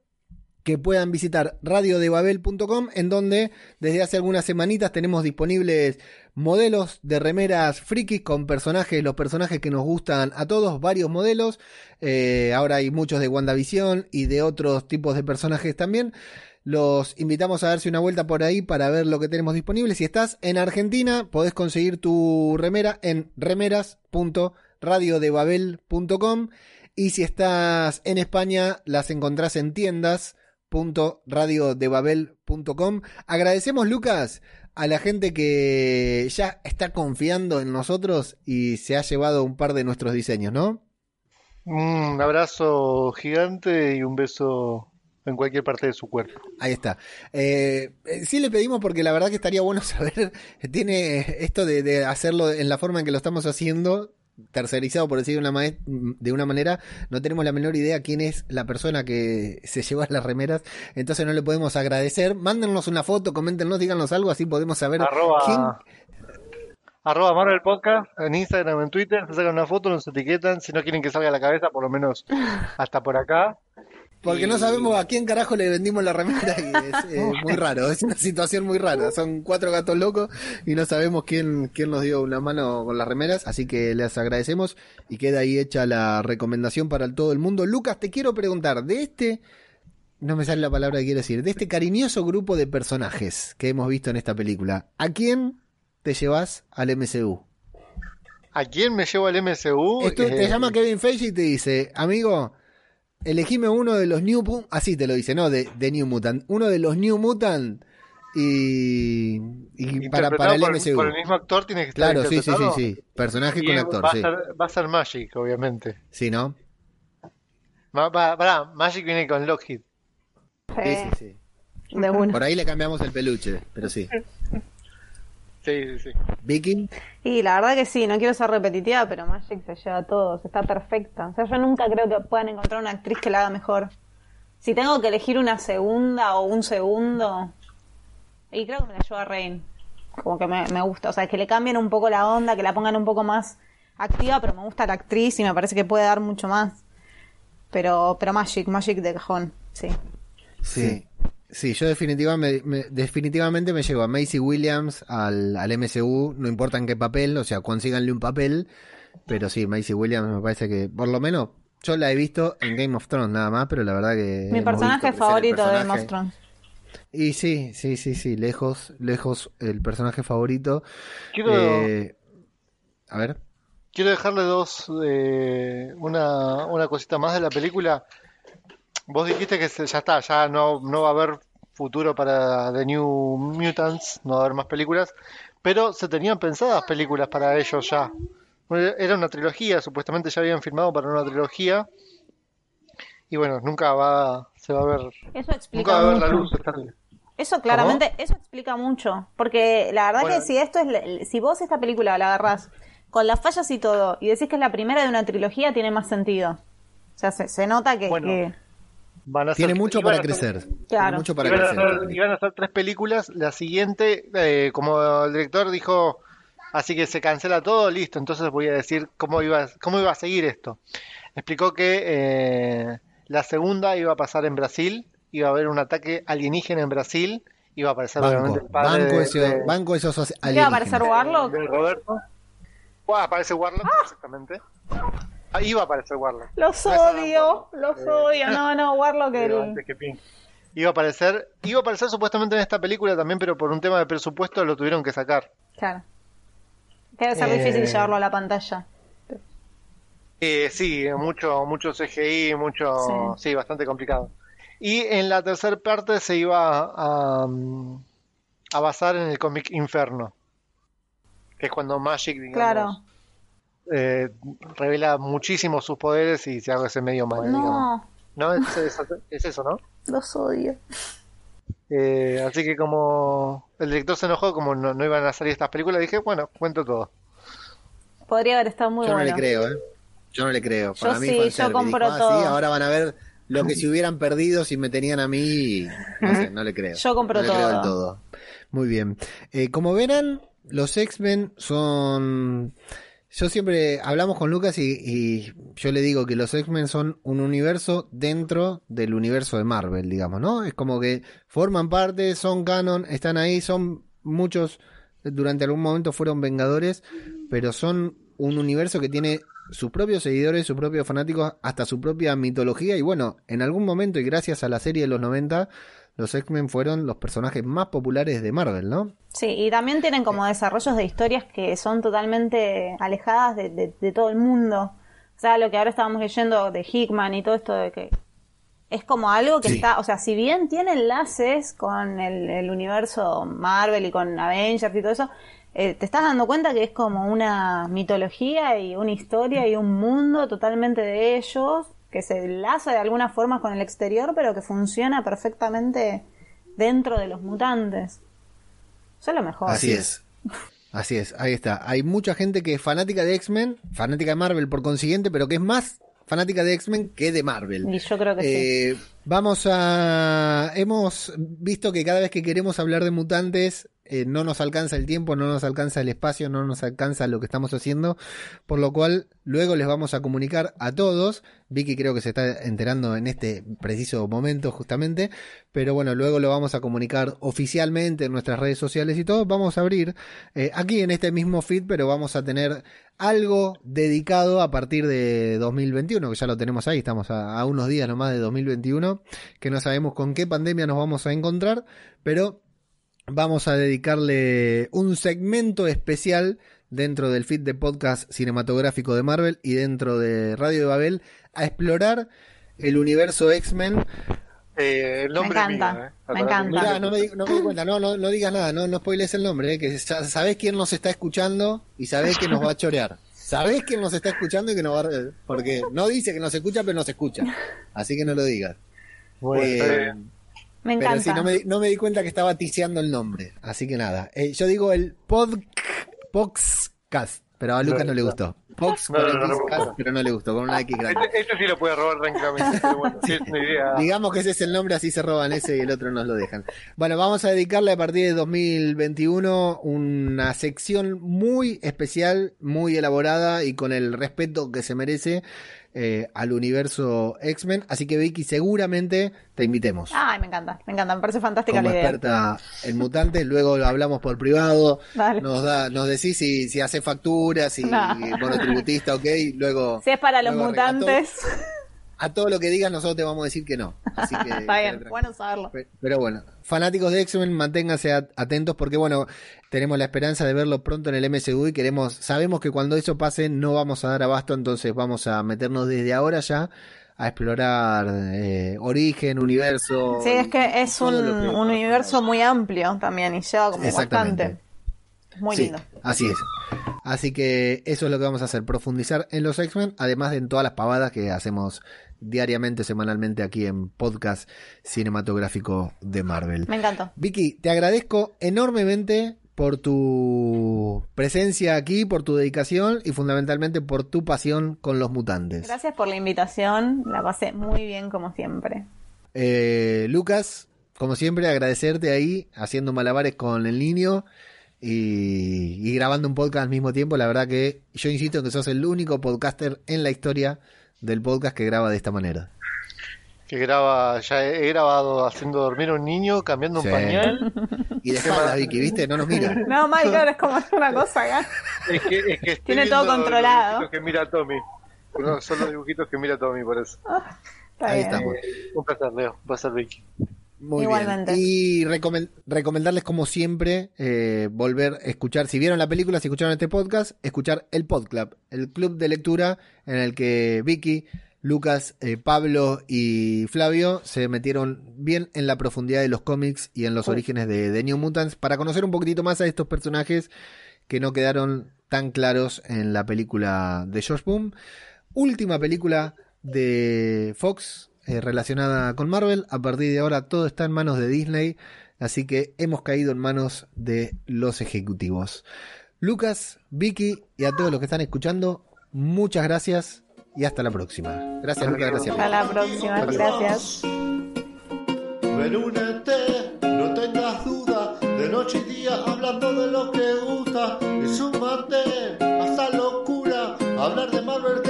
que puedan visitar radiodebabel.com en donde desde hace algunas semanitas tenemos disponibles modelos de remeras frikis con personajes, los personajes que nos gustan a todos, varios modelos. Eh, ahora hay muchos de WandaVision y de otros tipos de personajes también. Los invitamos a darse una vuelta por ahí para ver lo que tenemos disponible. Si estás en Argentina, podés conseguir tu remera en remeras.radiodebabel.com y si estás en España, las encontrás en tiendas.radiodebabel.com. Agradecemos, Lucas, a la gente que ya está confiando en nosotros y se ha llevado un par de nuestros diseños, ¿no? Un abrazo gigante y un beso en cualquier parte de su cuerpo. Ahí está. Eh, eh, sí le pedimos porque la verdad que estaría bueno saber, tiene esto de, de hacerlo en la forma en que lo estamos haciendo, tercerizado por decir de una, de una manera, no tenemos la menor idea quién es la persona que se lleva las remeras, entonces no le podemos agradecer. Mándennos una foto, coméntenos, díganos algo, así podemos saber Arroba, quién... arroba Marvel Podcast en Instagram, en Twitter, se sacan una foto, nos etiquetan. Si no quieren que salga a la cabeza, por lo menos hasta por acá. Porque no sabemos a quién carajo le vendimos la remera y es eh, muy raro, es una situación muy rara. Son cuatro gatos locos y no sabemos quién, quién nos dio una mano con las remeras, así que les agradecemos y queda ahí hecha la recomendación para todo el mundo. Lucas, te quiero preguntar, de este, no me sale la palabra que quiero decir, de este cariñoso grupo de personajes que hemos visto en esta película, ¿a quién te llevas al MCU? ¿A quién me llevo al MCU? Esto te Eh, llama Kevin Feige y te dice, amigo, elegime uno de los New Mutant, así te lo dice, no de, de New Mutant, uno de los New Mutant y, y para, para el por, MCU. por el mismo actor tiene que estar Claro, sí, sí, sí, sí. Personaje Y con actor, va, sí. a ser, va a ser Magic, obviamente. Sí, ¿no? Va, va- pará, Magic viene con Lockheed. Sí, sí, sí. de una. Por ahí le cambiamos el peluche, pero sí. Sí, sí, sí. Vicky, Y la verdad que sí, no quiero ser repetitiva, pero Magic se lleva a todos, está perfecta. O sea, yo nunca creo que puedan encontrar una actriz que la haga mejor. Si tengo que elegir una segunda o un segundo, y creo que me la llevo a Rain. Como que me, me gusta, o sea, que le cambien un poco la onda, que la pongan un poco más activa, pero me gusta la actriz y me parece que puede dar mucho más. Pero, pero Magic, Magic de cajón, sí. sí. Sí, yo definitivamente me, definitivamente me llevo a Macy Williams al, al MCU, no importa en qué papel, o sea, consíganle un papel, pero sí, Macy Williams me parece que, por lo menos, yo la he visto en Game of Thrones nada más, pero la verdad que... Mi personaje favorito de Game of Thrones. Y sí, sí, sí, sí, lejos, lejos el personaje favorito. Quiero, Eh, a ver, quiero dejarle dos, eh, una, una cosita más de la película. Vos dijiste que se- ya está, ya no, no va a haber futuro para The New Mutants, no va a haber más películas, pero se tenían pensadas películas para ellos ya. Era una trilogía, supuestamente ya habían firmado para una trilogía, y bueno, nunca va, se va a ver, Eso explica nunca va a ver la mucho. luz. esta- Eso claramente, eso explica mucho, porque la verdad Bueno. que si esto es, si vos esta película la agarrás con las fallas y todo y decís que es la primera de una trilogía, tiene más sentido. O sea, se, se nota que, Bueno, que- Van a tiene ser- mucho para a ser- crecer. Tiene Claro. mucho para Iban a, hacer, iban a hacer tres películas. La siguiente, eh, como el director dijo, así que se cancela todo, listo. Entonces voy a decir cómo iba, cómo iba a seguir esto. Explicó que eh, la segunda iba a pasar en Brasil, iba a haber un ataque alienígena en Brasil, iba a aparecer obviamente Banco, el padre banco, de, ese- de- banco esos ¿Qué va a aparecer. Warlock? de Roberto. Ah, aparece Warlock, exactamente. Ah, iba a aparecer Warlock. Los No odio, Warlock. los odio. No, no, Warlock Pero el... antes que Pink. Iba a aparecer, iba a aparecer supuestamente en esta película también, pero por un tema de presupuesto lo tuvieron que sacar. Claro. Debe ser Eh, difícil llevarlo a la pantalla. Eh, sí, mucho, mucho CGI, mucho, Sí. sí. bastante complicado. Y en la tercera parte se iba a, a basar en el cómic Inferno, que es cuando Magic, digamos, Claro. Eh, revela muchísimo sus poderes y se hace ese medio mal, digamos. No, No, es, es- es eso, ¿no? los odio. Eh, así que como el director se enojó, como no, no iban a salir estas películas, dije, bueno, cuento todo. Podría haber estado muy Yo no le creo, ¿eh? Yo no le creo. Para Yo mí sí, fue yo compro Dijo, "Ah, todo". sí, ahora van a ver lo que se hubieran perdido si me tenían a mí. No sé, no le creo. Yo compro No le creo todo. todo. Muy bien. Eh, como verán, los X-Men son yo siempre hablamos con Lucas y, y yo le digo que los X-Men son un universo dentro del universo de Marvel, digamos, ¿no? Es como que forman parte, son canon, están ahí, son muchos, durante algún momento fueron Vengadores, pero son un universo que tiene sus propios seguidores, sus propios fanáticos, hasta su propia mitología. Y bueno, en algún momento, y gracias a la serie de los 90, los X-Men fueron los personajes más populares de Marvel, ¿no? Sí, y también tienen como desarrollos de historias que son totalmente alejadas de, de- de todo el mundo. O sea, lo que ahora estábamos leyendo de Hickman y todo esto de que es como algo que Sí. está, o sea, si bien tiene enlaces con el, el universo Marvel y con Avengers y todo eso, eh, te estás dando cuenta que es como una mitología y una historia y un mundo totalmente de ellos que se enlaza de alguna forma con el exterior, pero que funciona perfectamente dentro de los mutantes. Eso es lo mejor. Así es. Así es, ahí está. Hay mucha gente que es fanática de X-Men, fanática de Marvel por consiguiente, pero que es más fanática de X-Men que de Marvel. Y yo creo que sí. Eh, vamos a... Hemos visto que cada vez que queremos hablar de mutantes eh, no nos alcanza el tiempo, no nos alcanza el espacio, no nos alcanza lo que estamos haciendo, por lo cual luego les vamos a comunicar a todos. Vicky creo que se está enterando en este preciso momento justamente, pero bueno, luego lo vamos a comunicar oficialmente en nuestras redes sociales y todo. Vamos a abrir eh, aquí en este mismo feed, pero vamos a tener algo dedicado a partir de 2021, que ya lo tenemos ahí, estamos a, a unos días nomás de 2021, que no sabemos con qué pandemia nos vamos a encontrar, pero vamos a dedicarle un segmento especial dentro del feed de podcast cinematográfico de Marvel y dentro de Radio de Babel a explorar el universo X-Men. Eh, el nombre Me encanta, mío, eh. me encanta. Mirá, no me, di- no me di cuenta, no, no, no digas nada, no, no spoiles el nombre, eh, que ya sabés quién nos está escuchando y sabés que nos va a chorear. Sabés quién nos está escuchando y que nos va a... Porque no dice que nos escucha, pero nos escucha. Así que no lo digas. Bueno, Pero sí, no me, di- no me di cuenta que estaba ticiando el nombre. Así que nada. Eh, yo digo el pod, Poxcast, pero a Lucas no, le gustó. Pox No, no, no, no, Podcast, no. pero no le gustó, con una X grande. Este, este sí lo puede robar tranquilamente, pero bueno, sí es una idea. Digamos que ese es el nombre, así se roban ese y el otro nos lo dejan. Bueno, vamos a dedicarle a partir de 2021 una sección muy especial, muy elaborada y con el respeto que se merece eh, al universo X-Men. Así que Vicky, seguramente te invitemos. Ay, me encanta, me encanta, me parece fantástica Como la idea. experta en mutantes, luego lo hablamos por privado, Dale. nos da, nos decís si, si hace facturas, si No. monotributista, ok, luego Si es para los mutantes, a todo lo que digas nosotros te vamos a decir que no. Así que está quédate bien, bueno saberlo. Pe- Pero bueno, fanáticos de X-Men, manténganse at- atentos porque bueno, tenemos la esperanza de verlo pronto en el MCU y queremos, sabemos que cuando eso pase no vamos a dar abasto, entonces vamos a meternos desde ahora ya a explorar eh, origen, universo. Sí, es que es un, que- universo muy amplio también y lleva como bastante. Muy Sí, lindo. Así es. Así que eso es lo que vamos a hacer, profundizar en los X-Men, además de en todas las pavadas que hacemos diariamente, semanalmente aquí en podcast cinematográfico de Marvel. Me encantó. Vicky, te agradezco enormemente por tu presencia aquí, por tu dedicación y fundamentalmente por tu pasión con los mutantes. Gracias por la invitación, la pasé muy bien como siempre. Eh, Lucas, como siempre, agradecerte ahí haciendo malabares con el niño y, y grabando un podcast al mismo tiempo. La verdad que yo insisto en que sos el único podcaster en la historia del podcast que graba de esta manera. Que graba, ya he grabado haciendo dormir a un niño, cambiando Sí. un pañal. Y de espaldas, Vicky, ¿viste? No nos mira. No, mal, claro, es como una cosa acá. Es que, es que estoy Tiene todo controlado. Los dibujitos que mira Tommy. No, son los dibujitos que mira Tommy, por eso. Está Ahí bien. estamos. Un placer, Leo. Va a ser Vicky. Muy Igualmente. bien. Y recomen- recomendarles, como siempre, eh, volver a escuchar, si vieron la película, si escucharon este podcast, escuchar el Podclub, el club de lectura en el que Vicky, Lucas, eh, Pablo y Flavio se metieron bien en la profundidad de los cómics y en los orígenes de, de New Mutants para conocer un poquitito más a estos personajes que no quedaron tan claros en la película de Josh Boom. Última película de Fox eh, relacionada con Marvel. A partir de ahora todo está en manos de Disney, así que hemos caído en manos de los ejecutivos. Lucas, Vicky y a todos los que están escuchando, muchas gracias y hasta la próxima. Gracias Lucas, gracias. Hasta la próxima, gracias. No tengas duda, de noche y día hablando de lo que gusta, y súmate a esta locura Hablar de Marvel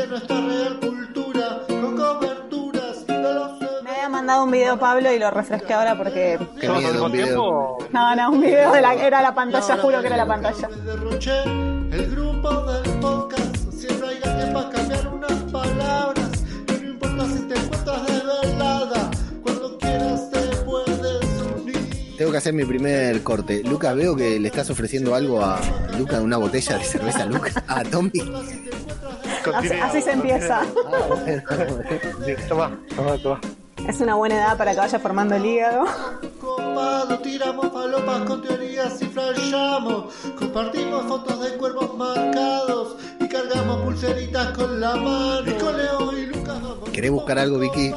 mandado un video Pablo y lo refresqué ahora porque. Qué ¿Todos al miedo, mismo un video. No, no, un video de la. Era la pantalla, juro que era la pantalla. Derroché el grupo del podcast. Siempre hay alguien para cambiar unas palabras. Y no importa si te encuentras desvelada. Cuando quieras te puedes unir. Tengo que hacer mi primer corte. Lucas, veo que le estás ofreciendo algo a Lucas de una botella de cerveza a Lucas. A Tommy. Así, se empieza. Toma, toma, toma. Es una buena edad para que vaya formando el hígado. Copado, tiramos palopas con teorías y flashamos. Compartimos fotos de cuerpos marcados y cargamos pulseritas con la mano. Y con Leo y Lucas vamos. ¿Querés buscar algo, Vicky?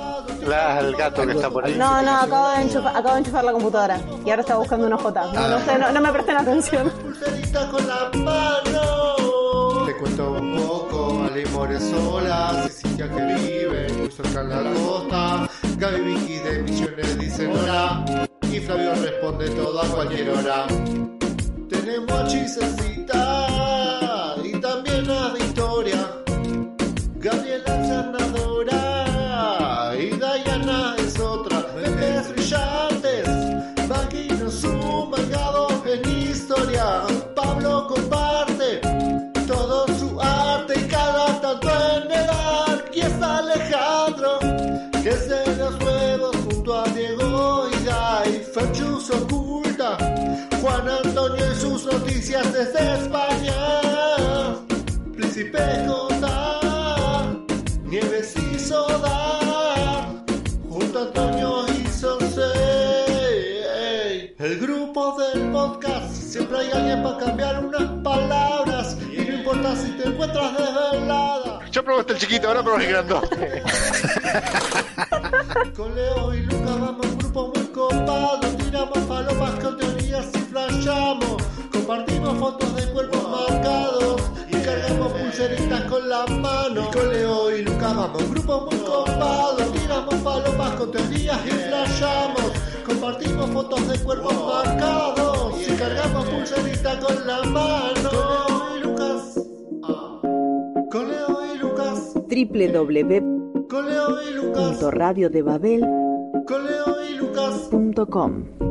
La, el gato que está por ahí. No, no, acabo de, enchufar, acabo de enchufar la computadora. Y ahora está buscando un OJ. No, no sé, no, no me presten atención. Pulseritas con la mano. Te cuento un poco, Ale Moresola, Cecilia que vive muy cerca en la costa. Gaby Vicky de Misiones dicen hola. Y Flavio responde todo a cualquier hora. Tenemos Chisecita noticias desde España. Príncipe J, Nieves y Soda, junto a Antonio y Sonsei. El grupo del podcast, siempre hay alguien para cambiar unas palabras. Y no importa si te encuentras desvelada. Yo probé este el chiquito, ahora probé el grandote. Con Leo y Lucas vamos un grupo muy copado. Tiramos palomas con teorías y flashamos. Compartimos fotos de cuerpos marcados. Y cargamos pulseritas con la mano. Y con Leo y Lucas vamos un grupo muy copado. Tiramos palomas con teorías y flashamos. Compartimos fotos de cuerpos marcados. Y cargamos pulseritas con la mano. Con Leo y Lucas. ah. Con Leo y Lucas. www.radiodebabel.com Con Leo y Lucas. Con Leo y Lucas. Ven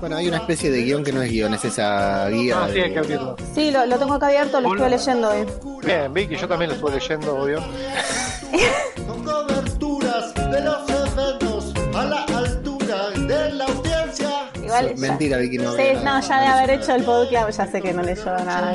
Bueno, hay una especie de guion que no es guion, es esa guía. Ah, sí, hay que abrirlo. Sí, lo, lo tengo acá abierto, lo estuve leyendo hoy. Bien, Vicky, yo también lo estuve leyendo, obvio. Con coberturas de los eventos a la altura de la audiencia. Igual, ya- Mentira, Vicky, no Sí, había no, nada. ya de haber hecho el podcast, ya sé que no leyó nada.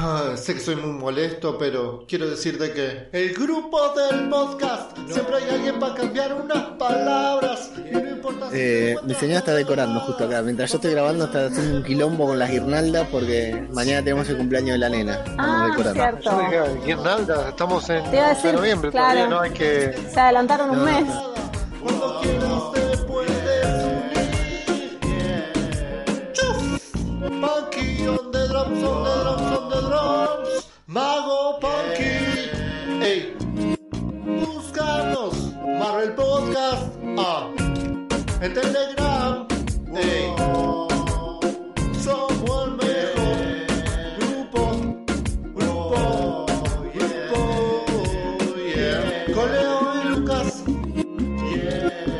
Ah, sé que soy muy molesto, pero quiero decirte que el grupo del podcast siempre hay alguien para cambiar unas palabras y no importa si te Eh, mi señora está decorando justo acá. Mientras yo estoy grabando, está haciendo un quilombo con las guirnaldas porque mañana tenemos el cumpleaños de la nena. Estamos Ah, decorando. cierto. Yo dije, guirnalda, estamos en Te iba a decir, en noviembre, claro. todavía no hay que... Se adelantaron un mes. Cuando quieras te puedes unir. Chuf. Punky on the drums, drums. Mago Punky. Ey. Búscanos. Marvel Podcast. Ah. En Telegram. Ey. Somos el mejor grupo. Grupo. Grupo. Yeah. Con Leo y Lucas.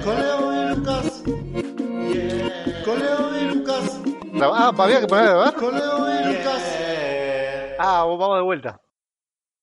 Con Leo y Lucas. Con Leo y Lucas. Ah, había que poner grabar. Con Leo y Lucas. Ah, vamos de vuelta.